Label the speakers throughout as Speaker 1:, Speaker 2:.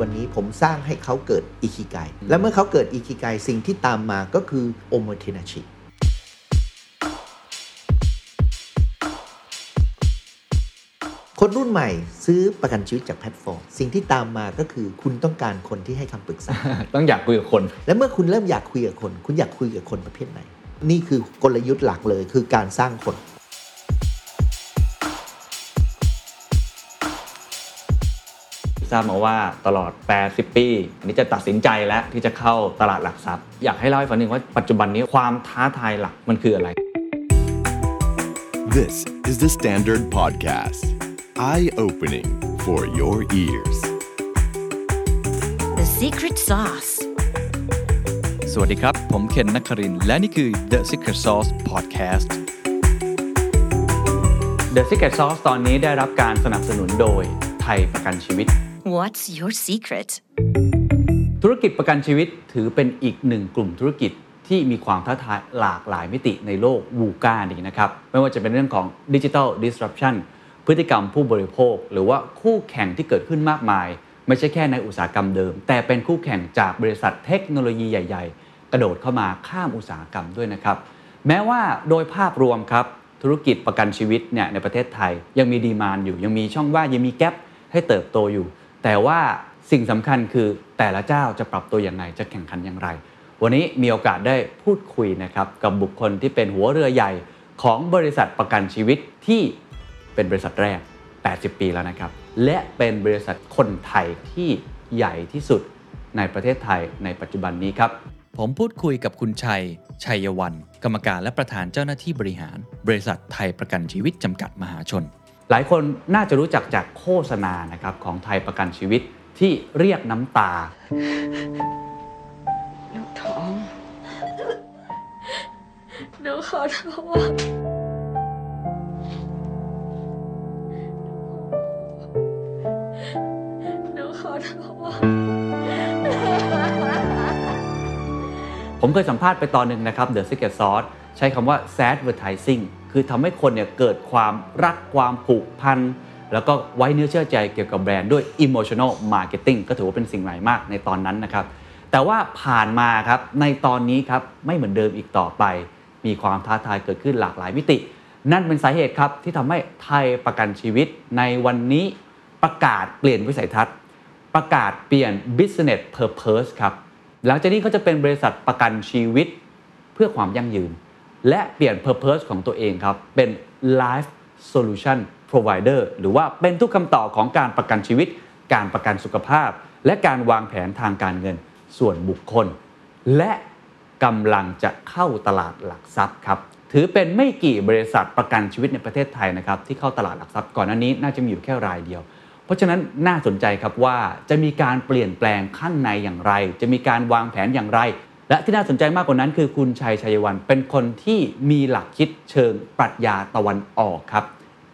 Speaker 1: วันนี้ผมสร้างให้เขาเกิดอิคิไกและเมื่อเขาเกิดอิคิไกสิ่งที่ตามมาก็คือโอโมเทนาชิคนรุ่นใหม่ซื้อประกันชีวิตจากแพลตฟอร์ม สิ่งที่ตามมาก็คือคุณต้องการคนที่ให้คำปรึกษา
Speaker 2: ต้องอยากคุยกับคน
Speaker 1: และเมื่อคุณเริ่มอยากคุยกับคน คุณอยากคุยกับคนประเภทไหน นี่คือกลยุทธ์หลักเลยคือการสร้างคน
Speaker 2: ทราบมาว่าตลอด 80 ปี อันนี้จะตัดสินใจแล้วที่จะเข้าตลาดหลักทรัพย์ อยากให้เล่าให้ฟังหนึ่งว่าปัจจุบันนี้ความท้าทายหลักมันคืออะไร
Speaker 3: This is the Standard Podcast. Eye opening for your ears.
Speaker 4: The secret sauce.
Speaker 5: สวัสดีครับ ผมเคนนักครินทร์และนี่คือ The Secret Sauce Podcast
Speaker 2: The Secret Sauce ตอนนี้ได้รับการสนับสนุนโดยไทยประกันชีวิต
Speaker 4: What's your secret?
Speaker 2: ธุรกิจประกันชีวิตถือเป็นอีกหนึ่งกลุ่มธุรกิจที่มีความท้าทายหลากหลายมิติในโลกวูก้านี้นะครับ ไม่ว่าจะเป็นเรื่องของดิจิทัล disruption พฤติกรรมผู้บริโภค หรือว่าคู่แข่งที่เกิดขึ้นมากมาย ไม่ใช่แค่ในอุตสาหกรรมเดิม แต่เป็นคู่แข่งจากบริษัทเทคโนโลยีใหญ่ ๆ กระโดดเข้ามาข้ามอุตสาหกรรมด้วยนะครับ แม้ว่าโดยภาพรวมครับธุรกิจประกันชีวิตเนี่ยในประเทศไทย ยังมีดีมานอยู่ยังมีช่องว่างยังมีแกลบให้เติบโตอยู่ แต่ว่าสิ่งสำคัญคือแต่ละเจ้าจะปรับตัวอย่างไรจะแข่งขันอย่างไร วันนี้มีโอกาสได้พูดคุยนะครับกับบุคคลที่เป็นหัวเรือใหญ่ของบริษัทประกันชีวิตที่เป็นบริษัทแรก 80 ปีแล้วนะครับ และเป็นบริษัทคนไทยที่ใหญ่ที่สุดในประเทศไทยในปัจจุบันนี้ครับ
Speaker 5: ผมพูดคุยกับคุณชัย ชัยวัน กรรมการและประธานเจ้าหน้าที่บริหาร บริษัทไทยประกันชีวิตจำกัดมหาชน
Speaker 2: หลายคนน่าจะรู้จักจากโฆษณานะครับของไทยประกันชีวิตที่เรียกน้ำตา
Speaker 6: หนูท้องหนูขอโทษหนูขอโทษ
Speaker 2: ผมเคยสัมภาษณ์ไปตอนหนึ่งนะครับ The Secret Sauce ใช้คำว่า sad advertising คือทำให้คนเนี่ยเกิดความรักความผูกพันแล้วก็ไว้เนื้อเชื่อใจเกี่ยวกับแบรนด์ด้วย emotional marketing ก็ถือว่าเป็นสิ่งใหม่มากในตอนนั้นนะครับ แต่ว่าผ่านมาครับในตอนนี้ครับไม่เหมือนเดิมอีกต่อไป มีความท้าทายเกิดขึ้นหลากหลายมิติ นั่นเป็นสาเหตุครับที่ทำให้ไทยประกันชีวิตในวันนี้ประกาศเปลี่ยนวิสัยทัศน์ ประกาศเปลี่ยน business purpose ครับหลังจากนี้เขาจะเป็นบริษัทประกันชีวิตเพื่อความยั่งยืน และเปลี่ยน purpose ของตัวเองครับ เป็น life solution provider หรือว่าเป็นทุกคำตอบของการประกันชีวิต การประกันสุขภาพ และการวางแผนทางการเงินส่วนบุคคล และกำลังจะเข้าตลาดหลักทรัพย์ครับถือเป็นไม่กี่บริษัทประกันชีวิตในประเทศไทยนะครับที่เข้าตลาดหลักทรัพย์ก่อนหน้านี้น่าจะมีอยู่แค่รายเดียว เพราะฉะนั้นน่าสนใจครับว่าจะมีการเปลี่ยนแปลงข้างในอย่างไร จะมีการวางแผนอย่างไร และที่น่าสนใจมากกว่านั้นคือคุณชัยชัยวันเป็นคนที่มีหลักคิดเชิงปรัชญาตะวันออกครับ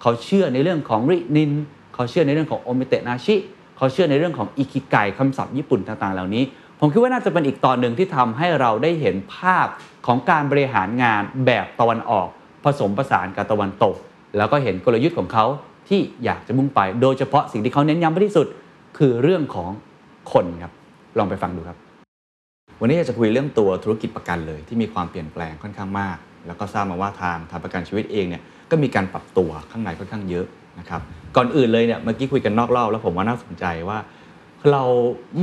Speaker 2: เขาเชื่อในเรื่องของรินิน เขาเชื่อในเรื่องของโอเมเตนาชิเขาเชื่อในเรื่องของอิคิไกคำศัพท์ญี่ปุ่นต่างๆ เหล่านี้ ผมคิดว่าน่าจะเป็นอีกตอนหนึ่งที่ทำให้เราได้เห็นภาพของการบริหารงานแบบตะวันออก ผสมผสานกับตะวันตก แล้วก็เห็นกลยุทธ์ของเขาที่อยากจะมุ่งไป โดยเฉพาะสิ่งที่เขาเน้นย้ำมากที่สุด คือเรื่องของคนครับ ลองไปฟังดูครับ วันนี้อยากจะคุยเรื่องตัวธุรกิจประกันเลย ที่มีความเปลี่ยนแปลงค่อนข้างมาก แล้วก็ทราบมาว่าทางทางประกันชีวิตเองเนี่ยก็มีการปรับตัวข้างในค่อนข้างเยอะนะครับก่อนอื่นเลยเนี่ยเมื่อกี้คุยกันนอกรอบแล้วผมว่าน่าสนใจว่า เรา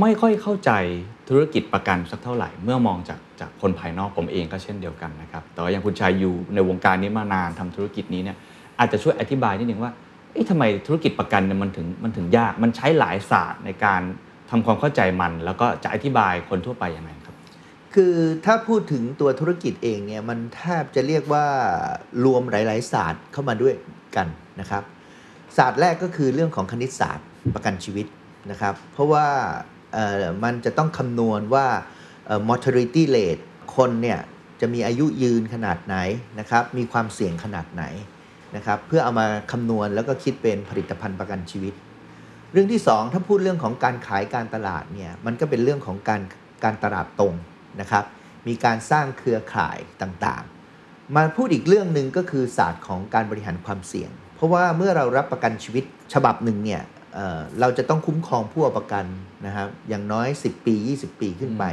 Speaker 2: ไม่ค่อยเข้าใจธุรกิจประกันสักเท่าไหร่ เมื่อมองจากจากคนภายนอกผมเองก็เช่นเดียวกันนะครับแต่ว่าอย่างคุณชายอยู่ในวงการนี้มานานทำธุรกิจนี้เนี่ยอาจจะช่วยอธิบายนิดนึงว่าเอ๊ะทำไมธุรกิจประกันเนี่ยมันถึงมันถึงยาก มันใช้หลายศาสตร์ในการทำความเข้าใจมัน แล้วก็จะอธิบายคนทั่วไปยังไง คื
Speaker 1: อถ้าพูดถึงตัวธุรกิจเองเนี่ยมันแทบจะเรียกว่ารวมหลาย ๆ ศาสตร์เข้ามาด้วยกันนะครับ ศาสตร์แรกก็คือเรื่องของคณิตศาสตร์ประกันชีวิตนะครับ เพราะว่ามันจะต้องคำนวณว่าเอ่อ mortality rate คนเนี่ยจะมีอายุยืนขนาดไหนนะครับ มีความเสี่ยงขนาดไหนนะครับ เพื่อเอามาคำนวณแล้วก็คิดเป็นผลิตภัณฑ์ประกันชีวิต เรื่องที่สองถ้าพูดเรื่องของการขายการตลาดเนี่ยมันก็เป็นเรื่องของการการตลาดตรง นะครับ มีการสร้างเครือข่ายต่างๆ มาพูดอีกเรื่องหนึ่งก็คือศาสตร์ของการบริหารความเสี่ยง เพราะว่าเมื่อเรารับประกันชีวิตฉบับหนึ่งเนี่ยเเอ่อเราจะต้องคุ้มครองผู้เอาประกันนะครับอย่างน้อย 10 ปี 20 ปีขึ้นไป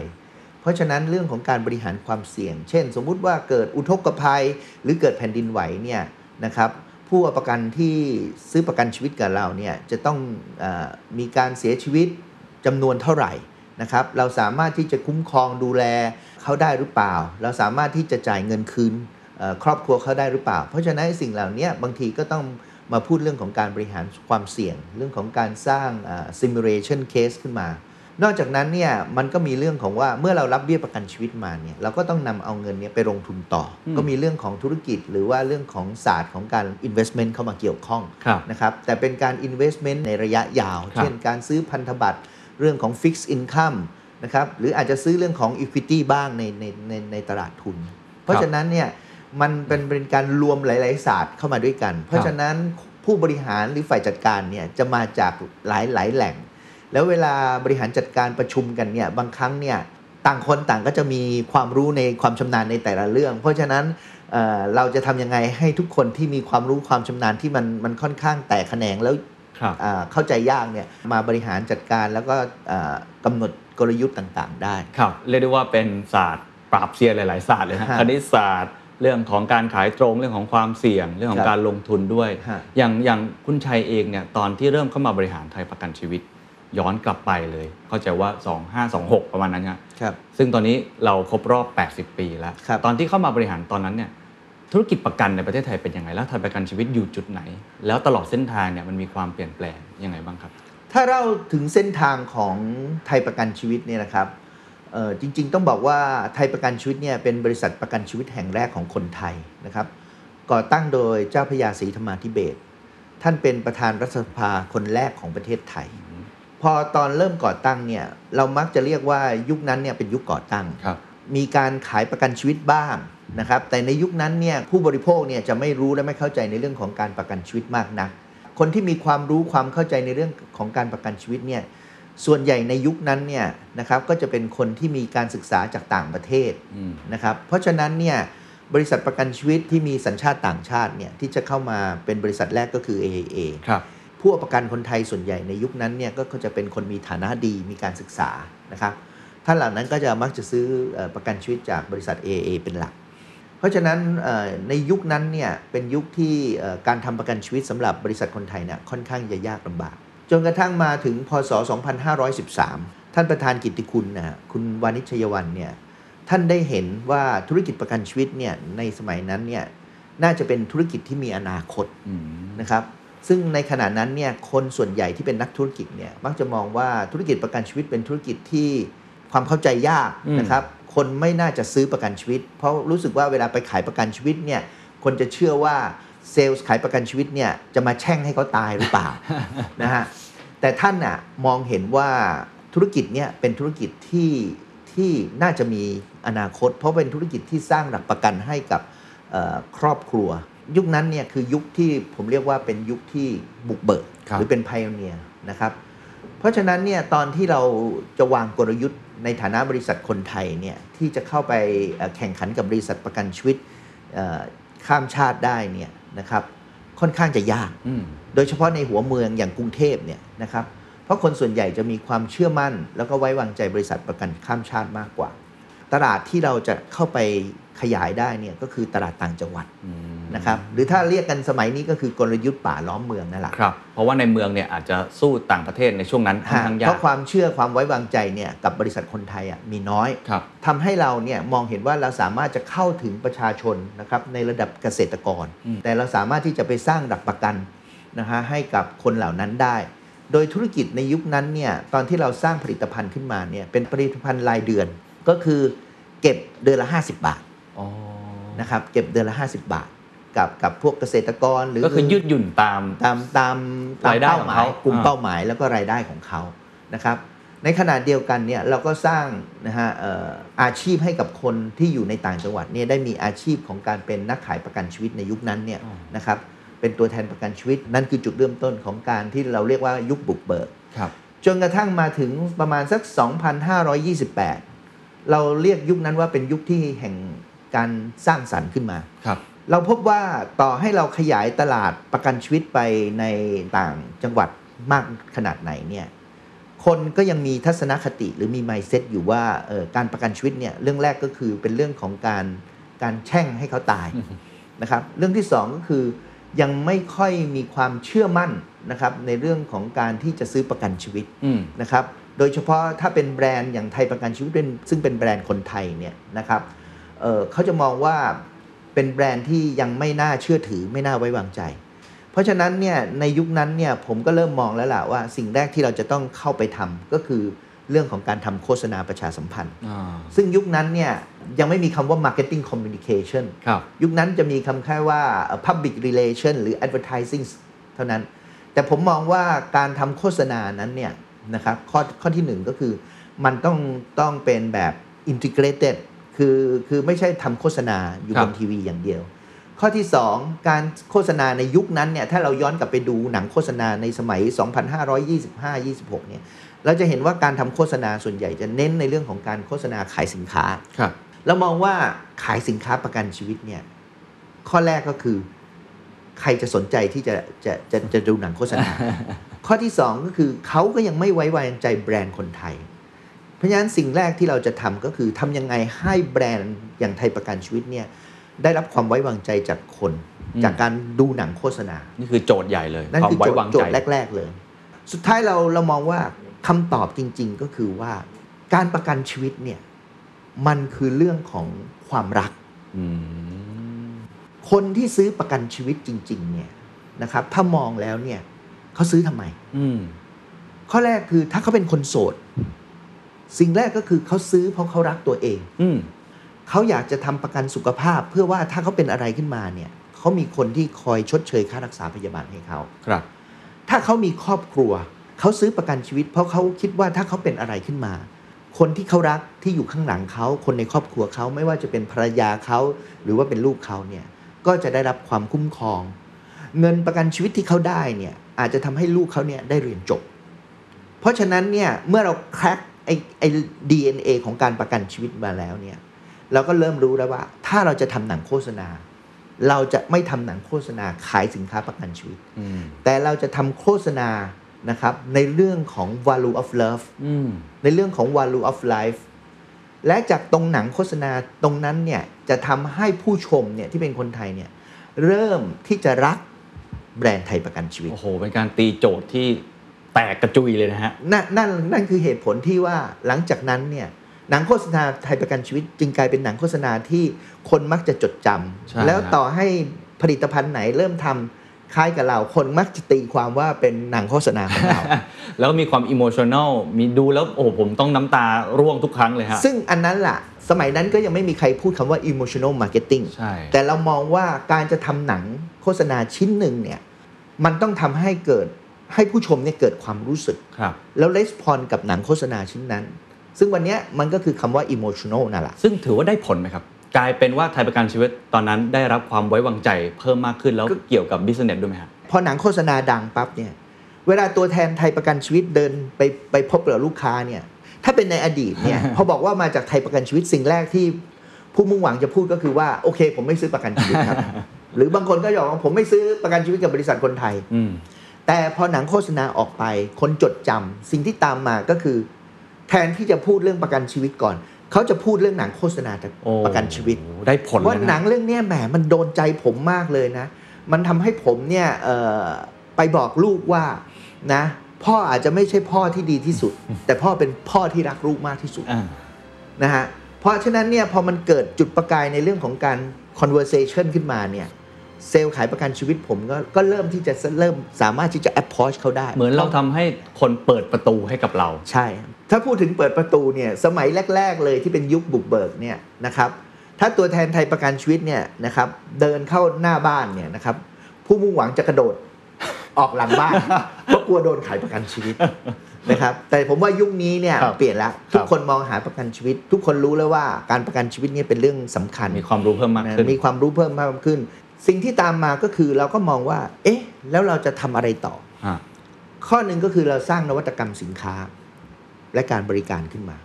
Speaker 1: เพราะฉะนั้นเรื่องของการบริหารความเสี่ยง เช่น สมมุติว่าเกิดอุทกภัย หรือเกิดแผ่นดินไหวเนี่ยนะครับผู้เอาประกันที่ซื้อประกันชีวิตกับเราเนี่ยจะต้องเออมีการเสียชีวิตจำนวนเท่าไหร่ นะครับเราสามารถที่จะคุ้มครองดูแลเขาได้หรือเปล่า เราสามารถที่จะจ่ายเงินคืนเอ่อครอบครัวเขาได้หรือเปล่า เพราะฉะนั้นสิ่งเหล่านี้บางทีก็ต้องมาพูดเรื่องของการบริหารความเสี่ยง เรื่องของการสร้างเอ่อ simulation case ขึ้นมา นอกจากนั้นเนี่ยมันก็มีเรื่องของว่าเมื่อเรารับเบี้ยประกันชีวิตมาเนี่ยเราก็ต้องนำเอาเงินเนี้ไปลงทุนต่ออ
Speaker 2: ม
Speaker 1: ก็มีเรื่องของธุรกิจ หรือว่าเรื่องของศาสตร์ของการ investment เข้ามาเกี่ยวข้อง
Speaker 2: ครับ
Speaker 1: นะครับแต่เป็นการ investment ในระยะยาว
Speaker 2: ครับ
Speaker 1: เช่นการซื้อพันธบัตร เรื่องของ fixed income นะครับหรืออาจจะซื้อเรื่องของ equity บ้างในในในในตลาดทุน เพราะฉะนั้นเนี่ยมันเป็นเป็นการรวมหลาย ๆ ศาสตร์เข้ามาด้วยกัน เพราะฉะนั้นผู้บริหารหรือฝ่ายจัดการเนี่ยจะมาจากหลายหลายแหล่ง แล้วเวลาบริหารจัดการประชุมกันเนี่ยบางครั้งเนี่ยต่างคนต่างก็จะมีความรู้ในความชำนาญในแต่ละเรื่อง เพราะฉะนั้นเเราจะทำยังไงให้ทุกคนที่มีความรู้ความชำนาญที่มันมันค่อนข้างแตกแขนงแล้ว เข้าใจยากเนี่ยมาบริหารจัดการแล้วก็อ่ากำหนดกลยุทธ์ต่างๆ ได้
Speaker 2: ครับเรียกได้ว่าเป็นศาสตร์ปราบเซียนหลาย ๆ ศาสตร์เลยนะ
Speaker 1: ฮะ
Speaker 2: คณิตศาสตร์เรื่องของการขายตรงเรื่องของความเสี่ยงเรื่องขอ
Speaker 1: ครั
Speaker 2: ง
Speaker 1: บ
Speaker 2: การลงทุนด้วย
Speaker 1: ฮะ
Speaker 2: อย่างอย่างคุณชัยเองเนี่ยตอนที่เริ่มเข้ามาบริหารไทยประกันชีวิต ย้อนกลับไปเลย เข้าใจว่า 2526 ประมาณนั้นครับ
Speaker 1: ครับ
Speaker 2: ซึ่งตอนนี้เราครบรอบ 80 ปีแล้ว
Speaker 1: ครับ
Speaker 2: ตอนที่เข้ามาบริหารตอนนั้นเนี่ย ธุรกิจประกันในประเทศไทยเป็นยังไง แล้วไทยประกันชีวิตอยู่จุดไหน แล้วตลอดเส้นทางเนี่ยมันมีความเปลี่ยนแปลงยังไงบ้างครับ
Speaker 1: ถ้าเราถึงเส้นทางของไทยประกันชีวิตเนี่ยนะครับเอ่อจริงๆ ต้องบอกว่าไทยประกันชีวิตเนี่ยเป็นบริษัทประกันชีวิตแห่งแรกของคนไทยนะครับ ก่อตั้งโดยเจ้าพระยาศรีธรรมาธิเบศรท่านเป็นประธานรัฐสภาคนแรกของประเทศไทย พอตอนเริ่มก่อตั้งเนี่ยเรามักจะเรียกว่ายุคนั้นเนี่ยเป็นยุคก่อตั้ง
Speaker 2: ครับ
Speaker 1: มีการขายประกันชีวิตบ้าง นะครับแต่ในยุคนั้นเนี่ยผู้บริโภคเนี่ยจะไม่รู้และไม่เข้าใจในเรื่องของการประกันชีวิตมากนัก คนที่มีความรู้ความเข้าใจในเรื่องของการประกันชีวิตเนี่ยส่วนใหญ่ในยุคนั้นเนี่ยนะครับก็จะเป็นคนที่มีการศึกษาจากต่างประเทศ
Speaker 2: อืม
Speaker 1: นะครับเพราะฉะนั้นเนี่ยบริษัทประกันชีวิตที่มีสัญชาติต่างชาติเนี่ยที่จะเข้ามาเป็นบริษัทแรกก็คือ AIA
Speaker 2: ครับ
Speaker 1: ผู้เอาประกันคนไทยส่วนใหญ่ในยุคนั้นเนี่ยก็จะเป็นคนมีฐานะดีมีการศึกษานะครับท่านเหล่านั้นก็จะมักจะซื้อเอ่อประกันชีวิตจากบริษัท AA เป็นหลักเพ ราะฉะนั้นเอ่อในยุคนั้นเนี่ยเป็นยุคที่เอ่อการทำประกันชีวิตสำหรับบริษัทคนไทยเนี่ยค่อนข้างจะยากลำบาก จนกระทั่งมาถึงพศ 2513 ท่านประธานกิตติคุณนะฮะคุณวานิชยวันเนี่ยท่านได้เห็นว่าธุรกิจประกันชีวิตเนี่ยในสมัยนั้นเนี่ยน่าจะเป็นธุรกิจที่มีอนาคต
Speaker 2: อืม
Speaker 1: นะครับซึ่งในขณะนั้นเนี่ยคนส่วนใหญ่ที่เป็นนักธุรกิจเนี่ยมักจะมองว่าธุรกิจประกันชีวิตเป็นธุรกิจที่ความเข้าใจยาก
Speaker 2: อืม
Speaker 1: นะครับ คนไม่น่าจะซื้อประกันชีวิต เพราะรู้สึกว่าเวลาไปขายประกันชีวิตเนี่ยคนจะเชื่อว่าเซลล์ขายประกันชีวิตเนี่ยจะมาแช่งให้เขาตายหรือเปล่านะฮะแต่ท่านน่ะมองเห็นว่าธุรกิจเนี่ยเป็นธุรกิจที่ที่น่าจะมีอนาคต เพราะเป็นธุรกิจที่สร้างหลักประกันให้กับเอ่อครอบครัว ยุคนั้นเนี่ยคือยุคที่ผมเรียกว่าเป็นยุคที่บุกเบิก
Speaker 2: ครับ
Speaker 1: หรือเป็นไพ o อเนียนะครับเพราะฉะนั้นเนี่ยตอนที่เราจะวางกลยุทธ์ ในฐานะบริษัทคนไทยเนี่ยที่จะเข้าไปเอ่อแข่งขันกับบริษัทประกันชีวิตเอ่อข้ามชาติได้เนี่ยนะครับค่อนข้างจะยาก
Speaker 2: อืม
Speaker 1: โดยเฉพาะในหัวเมืองอย่างกรุงเทพเนี่ยนะครับเพราะคนส่วนใหญ่จะมีความเชื่อมั่น แล้วก็ไว้วางใจบริษัทประกันข้ามชาติมากกว่า ตลาดที่เราจะเข้าไป ขยายได้เนี่ยก็คือตลาดต่างจังหวัด
Speaker 2: อืม
Speaker 1: นะครับหรือถ้าเรียกกันสมัยนี้ก็คือกลยุทธ์ป่าล้อมเมืองนั่นแหละ
Speaker 2: ครับเพราะว่าในเมืองเนี่ยอาจจะสู้ต่างประเทศในช่วงนั้นค่อน
Speaker 1: ฮะ
Speaker 2: ข้าง
Speaker 1: เพ
Speaker 2: ยาก
Speaker 1: ราะความเชื่อความไว้วางใจเนี่ยกับบริษัทคนไทยอะมีน้อย
Speaker 2: ครับ
Speaker 1: ทำให้เราเนี่ยมองเห็นว่าเราสามารถจะเข้าถึงประชาชนนะครับในระดับเกษตรกร
Speaker 2: อืม
Speaker 1: แต่เราสามารถที่จะไปสร้างหลักประกันนะฮะให้กับคนเหล่านั้นได้ โดยธุรกิจในยุคนั้นเนี่ยตอนที่เราสร้างผลิตภัณฑ์ขึ้นมาเนี่ยเป็นผลิตภัณฑ์รายเดือนก็คือเก็บเดือนละ 50 บาท
Speaker 2: อ๋อ
Speaker 1: นะครับเก็บเดือนละ 50 บาท กับกับพวกเกษตรกรหรือ
Speaker 2: ก็คือยืดหยุ่นตาม
Speaker 1: ตามตามตาม
Speaker 2: รายได้
Speaker 1: เป้า
Speaker 2: ของ
Speaker 1: หมา
Speaker 2: เขา
Speaker 1: ยกลุ่ม
Speaker 2: อ่า
Speaker 1: เป้าหมายแล้วก็รายได้ของเขานะครับในขณะเดียวกันเนี่ยเราก็สร้างนะฮะเอ่ออาชีพให้กับคนที่อยู่ในต่างจังหวัดเนี่ยได้มีอาชีพของการเป็นนักขายประกันชีวิตในยุคนั้นเนี่ยนะครับเป็นตัวแทนประกันชีวิต นั่นคือจุดเริ่มต้นของการที่เราเรียกว่ายุคบุกเบิก
Speaker 2: ครับ
Speaker 1: จนกระทั่งมาถึงประมาณสัก 2,528 เราเรียกยุคนั้นว่าเป็นยุคที่แห่ง การสร้างสรรค์ขึ้นมา
Speaker 2: ครับ
Speaker 1: เราพบว่าต่อให้เราขยายตลาดประกันชีวิตไปในต่างจังหวัดมากขนาดไหนเนี่ยคนก็ยังมีทัศนคติหรือมี mindset อยู่ว่าเอ่อการประกันชีวิตเนี่ยเรื่องแรกก็คือเป็นเรื่องของการการแช่งให้เขาตายนะครับเรื่องที่สองก็คือยังไม่ค่อยมีความเชื่อมั่นนะครับในเรื่องของการที่จะซื้อประกันชีวิต
Speaker 2: อืม
Speaker 1: นะครับโดยเฉพาะถ้าเป็นแบรนด์อย่างไทยประกันชีวิตเป็นซึ่งเป็นแบรนด์คนไทยเนี่ยนะครับ เอ่อเขาจะมองว่าเป็นแบรนด์ที่ยังไม่น่าเชื่อถือไม่น่าไว้วางใจ เพราะฉะนั้นเนี่ยในยุคนั้นเนี่ยผมก็เริ่มมองแล้วล่ะว่า สิ่งแรกที่เราจะต้องเข้าไปทำก็คือเรื่องของการทำโฆษณาประชาสัมพันธ์
Speaker 2: อ่า
Speaker 1: ซึ่งยุคนั้นเนี่ยยังไม่มีคำว่า marketing communication
Speaker 2: ครับ
Speaker 1: ยุคนั้นจะมีคำแค่ว่าเอ่อ public relation หรือ advertising เท่านั้น แต่ผมมองว่าการทำโฆษณานั้นเนี่ยนะครับข้อข้อที่หนึ่งก็คือมันต้องต้องเป็นแบบ integrated คือคือไม่ใช่ทำโฆษณาอยู่
Speaker 2: ครับ
Speaker 1: บนทีวีอย่างเดียว ข้อที่ 2 การโฆษณาในยุคนั้นเนี่ยถ้าเราย้อนกลับไปดูหนังโฆษณาในสมัย 2525-26 เนี่ยเราจะเห็นว่าการทำโฆษณาส่วนใหญ่จะเน้นในเรื่องของการโฆษณาขายสินค้า
Speaker 2: ครับ
Speaker 1: เรามองว่าขายสินค้าประกันชีวิตเนี่ยข้อแรกก็คือ ใครจะสนใจที่จะจะจะจะดูหนังโฆษณา ข้อที่สองก็คือเขาก็ยังไม่ไว้วางใจแบรนด์คนไทยเพ ราะฉะนั้นสิ่งแรกที่เราจะทำก็คือทำยังไงให้แบรนด์อย่างไทยประกันชีวิตเนี่ยได้รับความไว้วางใจจากคน
Speaker 2: อืม
Speaker 1: จากการดูหนังโฆษณา
Speaker 2: นี่คือโจทย์ใหญ่เลย
Speaker 1: นั่น
Speaker 2: ความ
Speaker 1: คือ
Speaker 2: ไว้
Speaker 1: โจท
Speaker 2: วาง
Speaker 1: ย์โจ
Speaker 2: ใจ
Speaker 1: ทย์แรก ๆเลย สุดท้ายเราเรามองว่าคำตอบจริง ๆ ก็คือว่าการประกันชีวิตเนี่ยมันคือเรื่องของความรัก
Speaker 2: อืม
Speaker 1: คนที่ซื้อประกันชีวิตจริง ๆ เนี่ยนะครับ ถ้ามองแล้วเนี่ยเขาซื้อทำไม
Speaker 2: อืม
Speaker 1: ข้อแรกคือถ้าเขาเป็นคนโสด สิ่งแรกก็คือเขาซื้อเพราะเขารักตัวเอง
Speaker 2: อืม
Speaker 1: เขาอยากจะทำประกันสุขภาพ เพื่อว่าถ้าเขาเป็นอะไรขึ้นมาเนี่ยเขามีคนที่คอยชดเชยค่ารักษาพยาบาลให้เขา
Speaker 2: ครับ
Speaker 1: ถ้าเขามีครอบครัว เขาซื้อประกันชีวิต เพราะเขาคิดว่าถ้าเขาเป็นอะไรขึ้นมา คนที่เขารักที่อยู่ข้างหลังเขาคนในครอบครัวเขาไม่ว่าจะเป็นภรรยาเขาหรือว่าเป็นลูกเขาเนี่ยก็จะได้รับความคุ้มครอง เงินประกันชีวิตที่เขาได้เนี่ยอาจจะทำให้ลูกเขาเนี่ยได้เรียนจบ เพราะฉะนั้นเนี่ยเมื่อเราแคร็ก ไอ้ไอ้ DNA ของการประกันชีวิตมาแล้วเนี่ยเราก็เริ่มรู้แล้วว่า ถ้าเราจะทำหนังโฆษณา เราจะไม่ทำหนังโฆษณาขายสินค้าประกันชีวิต
Speaker 2: อืม
Speaker 1: แต่เราจะทำโฆษณานะครับในเรื่องของ value of love
Speaker 2: อืม
Speaker 1: ในเรื่องของ value of life และจากตรงหนังโฆษณาตรงนั้นเนี่ยจะทำให้ผู้ชมเนี่ยที่เป็นคนไทยเนี่ยเริ่มที่จะรักแบรนด์ไทยประกันชีวิต
Speaker 2: โอ้โห เป็นการตีโจทย์ที่ แตกกระจุยเลยนะฮะ
Speaker 1: นั่นนั่นนั่นคือเหตุผลที่ว่าหลังจากนั้นเนี่ยหนังโฆษณาไทยประกันชีวิต จึงกลายเป็นหนังโฆษณาที่คนมักจะจดจ
Speaker 2: ใช่ำ
Speaker 1: แล้ว
Speaker 2: ครับ
Speaker 1: ต่อให้ผลิตภัณฑ์ไหนเริ่มทำคล้ายกับเราคนมักจะตีความว่าเป็นหนังโฆษณาของเรา
Speaker 2: แล้วมีความอิโมชัน a ลมีดูแล้วโอ้โหผมต้องน้ำตาร่วงทุกครั้งเลยฮะ
Speaker 1: ซึ่งอันนั้นล่ะ สมัยนั้นก็ยังไม่มีใครพูดคำว่า emotional marketing
Speaker 2: ใช่
Speaker 1: แต่เรามองว่าการจะทำหนังโฆษณาชิ้นหนึ่งเนี่ย มันต้องทำให้เกิด ให้ผู้ชมเนี่ยเกิดความรู้สึก
Speaker 2: ครับ
Speaker 1: แล้วレスปอนกับหนังโฆษณาชิ้นนั้น ซึ่งวันเนี้ยมันก็คือคำว่า emotional นั่นแหละ
Speaker 2: ซึ่งถือว่าได้ผลไหมครับ กลายเป็นว่าไทยประกันชีวิตตอนนั้นได้รับความไว้วางใจเพิ่มมากขึ้นแล้วเกี่ยวกับบิสเนสด้วยไหมครับ
Speaker 1: พอหนังโฆษณาดังปั๊บเนี่ยเวลาตัวแทนไทยประกันชีวิตเดินไปไปพบกับลูกค้าเนี่ยถ้าเป็นในอดีตเนี่ยพอบอกว่ามาจากไทยประกันชีวิตสิ่งแรกที่ผู้มุ่งหวังจะพูดก็คือว่าโอเค ผมไม่ซื้อประกันชีวิตครับ หรือบางคนก็จะบอกว่าผมไม่ซื้อประกันชีวิตกับบริษัทคนไทย
Speaker 2: อืม
Speaker 1: แต่พอหนังโฆษณาออกไปคนจดจำสิ่งที่ตามมาก็คือ แทนที่จะพูดเรื่องประกันชีวิตก่อน เขาจะพูดเรื่องหนังโฆษณา
Speaker 2: โอ้
Speaker 1: ประกันชีวิต
Speaker 2: ได้ผล
Speaker 1: ว่า
Speaker 2: เลยะ
Speaker 1: หนังเรื่องเนี้ยแหมมันโดนใจผมมากเลยนะ มันทำให้ผมเนี่ยเอ่อไปบอกลูกว่านะพ่ออาจจะไม่ใช่พ่อที่ดีที่สุด แต่พ่อเป็นพ่อที่รักลูกมากที่สุด
Speaker 2: อ่า
Speaker 1: นะฮะเพราะฉะนั้นเนี่ยพอมันเกิดจุดประกายในเรื่องของการ conversation ขึ้นมาเนี่ย เซลล์ขายประกันชีวิตผมก็ก็เริ่มที่จะเริ่มสามารถที่จะ approach เขาได้
Speaker 2: เหมือนเราทำให้คนเปิดประตูให้กับเรา
Speaker 1: ใช่ ถ้าพูดถึงเปิดประตูเนี่ยสมัยแรก ๆ เลยที่เป็นยุคบุกเบิกเนี่ยนะครับถ้าตัวแทนไทยประกันชีวิตเนี่ยนะครับเดินเข้าหน้าบ้านเนี่ยนะครับผู้มุ่งหวังจะกระโดดออกหลังบ้านเพราะกลัวโดนขายประกันชีวิตนะครับแต่ผมว่ายุคนี้เนี่ย
Speaker 2: ครับ
Speaker 1: เปลี่ยนละทุกคนมองหาประกันชีวิต ทุกคนรู้แล้วว่าการประกันชีวิตเนี่ยเป็นเรื่องสำคัญ
Speaker 2: มีความรู้เพิ่มมาก
Speaker 1: นะ
Speaker 2: ขึ้น
Speaker 1: มีความรู้เพิ่มมากขึ้น สิ่งที่ตามมาก็คือเราก็มองว่า เอ๊ะ แล้วเราจะทำอะไรต่อ
Speaker 2: อ่า
Speaker 1: ข้อหนึ่งก็คือเราสร้างนวัตกรรมสินค้า และการบริการขึ้นมา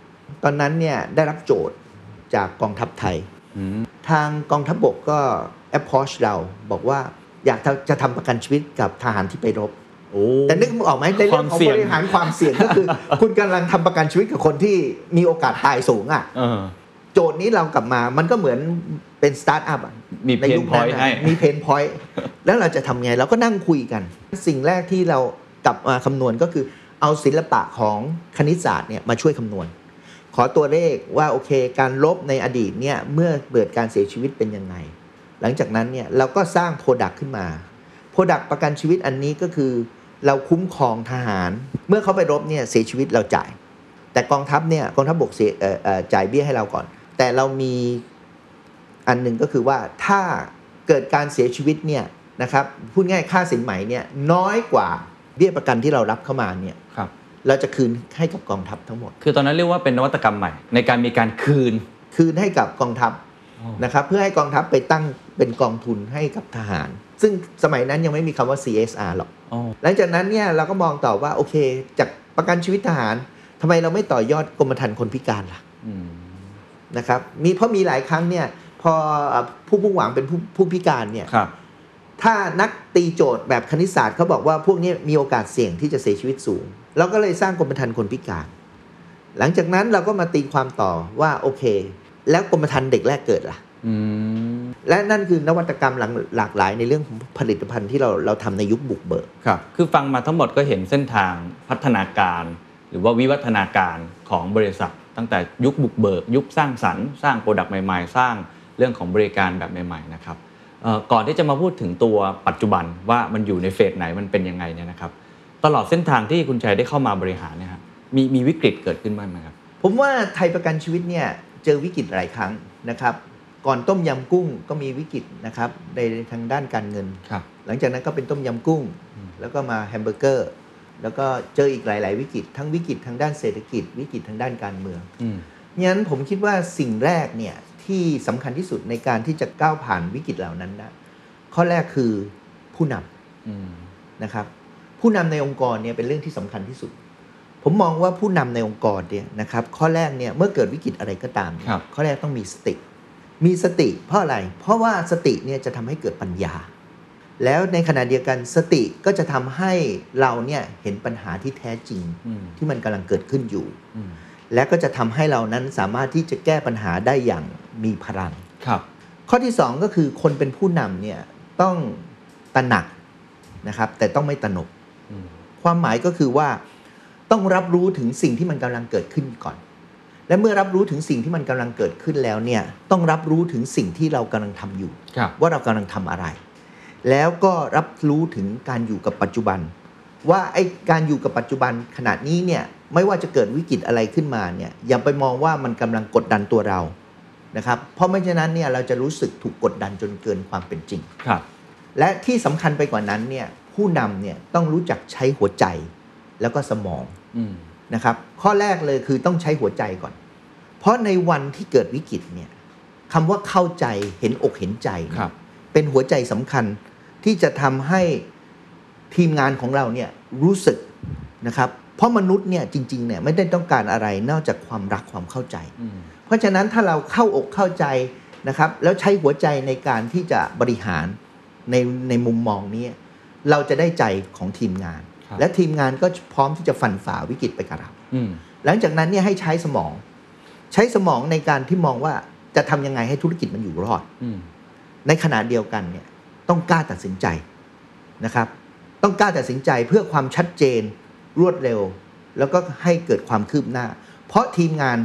Speaker 1: ตอนนั้นเนี่ยได้รับโจทย์จากกองทัพไทย
Speaker 2: อืม
Speaker 1: ทางกองทัพบกก็ approach เราบอกว่าอยากจะทำประกันชีวิตกับทหารที่ไปรบ
Speaker 2: โอ้
Speaker 1: แต่นึกออกไหมในเรื่องของ
Speaker 2: ความเสี่ย
Speaker 1: บ
Speaker 2: ง
Speaker 1: ริหารความเสี่ยงก็คือ คุณกำลังทำประกันชีวิตกับคนที่มีโอกาสตายสูงอะ
Speaker 2: เออ
Speaker 1: โจทย์นี้เรากลับมามันก็เหมือนเป็นสตาร์ทอัพอะ
Speaker 2: มี
Speaker 1: ในยุค
Speaker 2: pain point
Speaker 1: นั้น
Speaker 2: ให้
Speaker 1: อะมี pain point แล้วเราจะทำไงเราก็นั่งคุยกัน สิ่งแรกที่เรากลับมาคำนวณก็คือเอาศิลปะของคณิตศาสตร์เนี่ยมาช่วยคำนวณ ขอตัวเลขว่าโอเคการรบในอดีตเนี่ยเมื่อเกิดการเสียชีวิตเป็นยังไง หลังจากนั้นเนี่ยเราก็สร้าง product ขึ้นมา product ประกันชีวิตอันนี้ก็คือ เราคุ้มครองทหาร เมื่อเขาไปรบเนี่ยเสียชีวิตเราจ่าย แต่กองทัพเนี่ยกองทัพบกเสียเอ่อเอ่อจ่ายเบี้ยให้เราก่อน แต่เรามี อันหนึ่งก็คือว่าถ้าเกิดการเสียชีวิตเนี่ยนะครับพูดง่ายค่าสินไหมเนี่ยน้อยกว่าเบี้ยประกันที่เรารับเข้ามาเนี่ย
Speaker 2: ครับ
Speaker 1: เราจะคืนให้กับกองทัพทั้งหมด
Speaker 2: คือตอนนั้นเรียกว่าเป็นนวัตกรรมใหม่ ในการมีการคืน
Speaker 1: คืนให้กับกองทัพ
Speaker 2: อ๋อ
Speaker 1: นะครับเพื่อให้กองทัพไปตั้งเป็นกองทุนให้กับทหาร ซึ่งสมัยนั้นยังไม่มีคำว่า CSR หรอก
Speaker 2: อ๋อ
Speaker 1: หลังจากนั้นเนี่ยเราก็มองต่อว่าโอเค จากประกันชีวิตทหารทำไมเราไม่ต่อยอดกรมธรรม์คนพิการล่ะ
Speaker 2: อืม
Speaker 1: นะครับมีเพราะมีหลายครั้งเนี่ย พอผู้พุ่งหวังเป็นผู้ผู้พิการเนี่ย
Speaker 2: ครับ
Speaker 1: ถ้านักตีโจทย์แบบคณิตศาสตร์เขาบอกว่าพวกนี้มีโอกาสเสี่ยงที่จะเสียชีวิตสูงเราก็เลยสร้างกรมธรรม์คนพิการ หลังจากนั้นเราก็มาตีความต่อว่าโอเค แล้วกรมธรรม์เด็กแรกเกิดล่ะ
Speaker 2: อืม
Speaker 1: และนั่นคือนวัตกรรมหลากหลากหลายในเรื่องของผลิตภัณฑ์ที่เราเราทำในยุคบุกเบิก
Speaker 2: ครับ คือฟังมาทั้งหมดก็เห็นเส้นทางพัฒนาการ หรือว่าวิวัฒนาการของบริษัท ตั้งแต่ยุคบุกเบิก ยุคสร้างสรรค์ สร้างโปรดักต์ใหม่ ๆ สร้าง เรื่องของบริการแบบใหม่ๆนะครับเอ่อก่อนที่จะมาพูดถึงตัวปัจจุบันว่ามันอยู่ในเฟสไหนมันเป็นยังไงเนี่ยนะครับ ตลอดเส้นทางที่คุณชัยได้เข้ามาบริหารเนี่ยครับมีมีวิกฤตเกิดขึ้นบ้างไหมครับ
Speaker 1: ผมว่าไทยประกันชีวิตเนี่ยเจอวิกฤตหลายครั้งนะครับ ก่อนต้มยำกุ้งก็มีวิกฤตนะครับในทางด้านการเงิน
Speaker 2: ครับ
Speaker 1: หลังจากนั้นก็เป็นต้มยำกุ้ง แล้วก็มาแฮมเบอร์เกอร์ แล้วก็เจออีกหลาย ๆ วิกฤต ทั้งวิกฤตทางด้านเศรษฐกิจ วิกฤตทางด้านการเมือง
Speaker 2: อืม
Speaker 1: งั้นผมคิดว่าสิ่งแรกเนี่ย ที่สำคัญที่สุดในการที่จะก้าวผ่านวิกฤตเหล่านั้นนะข้อแรกคือผู้นำ
Speaker 2: อืม
Speaker 1: นะครับ ผู้นำในองค์กรเนี่ยเป็นเรื่องที่สำคัญที่สุด ผมมองว่าผู้นำในองค์กรเนี่ยนะครับ ข้อแรกเนี่ยเมื่อเกิดวิกฤตอะไรก็ตามเนี่ย
Speaker 2: ครับ
Speaker 1: ข้อแรกต้องมีสติ มีสติ เพราะอะไร เพราะว่าสติเนี่ยจะทำให้เกิดปัญญา แล้วในขณะเดียวกันสติก็จะทำให้เราเนี่ยเห็นปัญหาที่แท้จริง
Speaker 2: อืม
Speaker 1: ที่มันกำลังเกิดขึ้นอยู่
Speaker 2: อืม
Speaker 1: และก็จะทำให้เรานั้นสามารถที่จะแก้ปัญหาได้อย่าง มีพลัง
Speaker 2: ครับ
Speaker 1: ข้อที่สองก็คือคนเป็นผู้นำเนี่ยต้องตระหนักนะครับ แต่ต้องไม่ตระหนก
Speaker 2: อืม
Speaker 1: ความหมายก็คือว่าต้องรับรู้ถึงสิ่งที่มันกำลังเกิดขึ้นก่อน และเมื่อรับรู้ถึงสิ่งที่มันกำลังเกิดขึ้นแล้วเนี่ยต้องรับรู้ถึงสิ่งที่เรากำลังทำอยู่
Speaker 2: ครับ
Speaker 1: ว่าเรากำลังทำอะไร แล้วก็รับรู้ถึงการอยู่กับปัจจุบัน ว่าไอ้การอยู่กับปัจจุบันขณะนี้เนี่ยไม่ว่าจะเกิดวิกฤตอะไรขึ้นมาเนี่ยอย่าไปมองว่ามันกำลังกดดันตัวเรา นะครับเพราะไม่ฉะนั้นเนี่ยเราจะรู้สึกถูกกดดันจนเกินความเป็นจริง
Speaker 2: ครับ
Speaker 1: และที่สำคัญไปกว่านั้นเนี่ยผู้นำเนี่ยต้องรู้จักใช้หัวใจแล้วก็สมอง
Speaker 2: อืม
Speaker 1: นะครับ ข้อแรกเลยคือต้องใช้หัวใจก่อน เพราะในวันที่เกิดวิกฤตเนี่ยคำว่าเข้าใจเห็นอกเห็นใจเนี่ย
Speaker 2: ครับ
Speaker 1: เป็นหัวใจสำคัญที่จะทำให้ทีมงานของเราเนี่ยรู้สึกนะครับ เพราะมนุษย์เนี่ยจริงๆเนี่ยไม่ได้ต้องการอะไรนอกจากความรักความเข้าใจ
Speaker 2: อืม
Speaker 1: เพราะฉะนั้นถ้าเราเข้าอกเข้าใจนะครับแล้วใช้หัวใจในการที่จะบริหารในในมุมมองนี้ เราจะได้ใจของทีมงาน
Speaker 2: ครับ
Speaker 1: และทีมงานก็พร้อมที่จะฟันฝ่าวิกฤตไปกับเรา
Speaker 2: อืม
Speaker 1: หลังจากนั้นเนี่ยให้ใช้สมอง ใช้สมองในการที่มองว่าจะทำยังไงให้ธุรกิจมันอยู่รอด
Speaker 2: อืม
Speaker 1: ในขณะเดียวกันเนี่ยต้องกล้าตัดสินใจนะครับ ต้องกล้าตัดสินใจเพื่อความชัดเจนรวดเร็ว แล้วก็ให้เกิดความคืบหน้า เพราะทีมงาน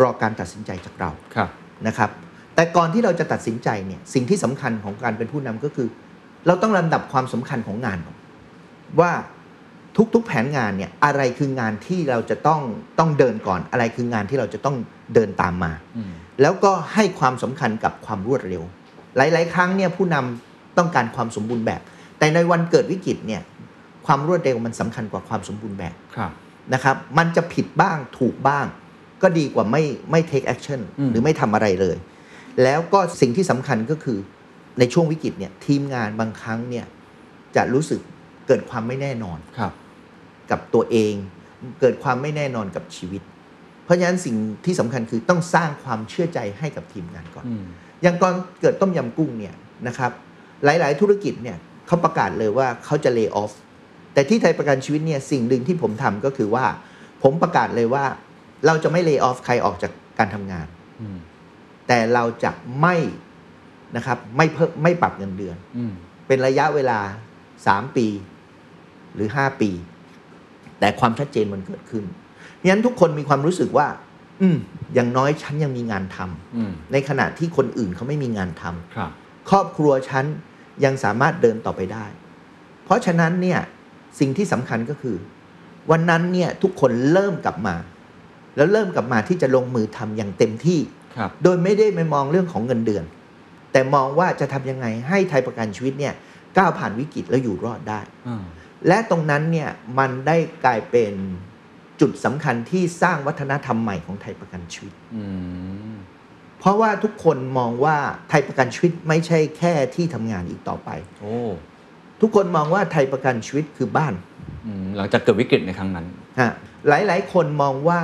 Speaker 1: รอการตัดสินใจจากเรา
Speaker 2: ครับ
Speaker 1: นะครับแต่ก่อนที่เราจะตัดสินใจเนี่ยสิ่งที่สำคัญของการเป็นผู้นำก็คือ เราต้องลำดับความสำคัญของงานก่อนว่าทุก ๆแผนงานเนี่ยอะไรคืองานที่เราจะต้องต้องเดินก่อน อะไรคืองานที่เราจะต้องเดินตามมา
Speaker 2: อืม
Speaker 1: แล้วก็ให้ความสำคัญกับความรวดเร็ว หลาย ๆ ครั้งเนี่ยผู้นำต้องการความสมบูรณ์แบบ แต่ในวันเกิดวิกฤตเนี่ยความรวดเร็วมันสำคัญกว่าความสมบูรณ์แบบ
Speaker 2: ครับ
Speaker 1: นะครับ มันจะผิดบ้างถูกบ้าง ก็ดีกว่าไม่ไม่ take action
Speaker 2: อืม
Speaker 1: หรือไม่ทำอะไรเลย แล้วก็สิ่งที่สำคัญก็คือในช่วงวิกฤตเนี่ยทีมงานบางครั้งเนี่ยจะรู้สึกเกิดความไม่แน่นอน
Speaker 2: ครับ
Speaker 1: กับตัวเอง เกิดความไม่แน่นอนกับชีวิต เพราะฉะนั้นสิ่งที่สำคัญคือต้องสร้างความเชื่อใจให้กับทีมงานก่อน
Speaker 2: อืม
Speaker 1: อย่างตอนเกิดต้มยำกุ้งเนี่ยนะครับ หลาย ๆ ธุรกิจเนี่ยเขาประกาศเลยว่าเขาจะเลิกออฟแต่ที่ไทยประกันชีวิตเนี่ยสิ่งหนึ่งที่ผมทำก็คือว่า ผมประกาศเลยว่า เราจะไม่เล y o ออฟใครออกจากการทำงาน
Speaker 2: อืม
Speaker 1: แต่เราจะไม่นะครับไม่เพิ่มไม่ปรับเงินเดือน
Speaker 2: อืม
Speaker 1: เป็นระยะเวลา3ปีหรือ5ปี แต่ความชัดเจนมันเกิดขึ้นเพราะฉะนั้นทุกคนมีความรู้สึกว่า อืมอย่างน้อยฉันยังมีงานทำ
Speaker 2: อืม
Speaker 1: ในขณะที่คนอื่นเขาไม่มีงานทำ
Speaker 2: ครับ
Speaker 1: ครอบครัวฉันยังสามารถเดินต่อไปได้ เพราะฉะนั้นเนี่ยสิ่งที่สำคัญก็คือ วันนั้นเนี่ยทุกคนเริ่มกลับมา แล้วเริ่มกลับมาที่จะลงมือทำอย่างเต็มที่
Speaker 2: ครับ
Speaker 1: โดยไม่ได้ไปมองเรื่องของเงินเดือน แต่มองว่าจะทำยังไงให้ไทยประกันชีวิตเนี่ยก้าวผ่านวิกฤตแล้วอยู่รอดได้
Speaker 2: อ่า
Speaker 1: และตรงนั้นเนี่ยมันได้กลายเป็นจุดสำคัญที่สร้างวัฒนธรรมใหม่ของไทยประกันชีวิต
Speaker 2: อืม
Speaker 1: เพราะว่าทุกคนมองว่าไทยประกันชีวิตไม่ใช่แค่ที่ทำงานอีกต่อไป
Speaker 2: โอ้
Speaker 1: ทุกคนมองว่าไทยประกันชีวิตคือบ้าน
Speaker 2: อืมหลังจากเกิดวิกฤตในครั้งนั้น
Speaker 1: ฮะหลายๆคนมองว่า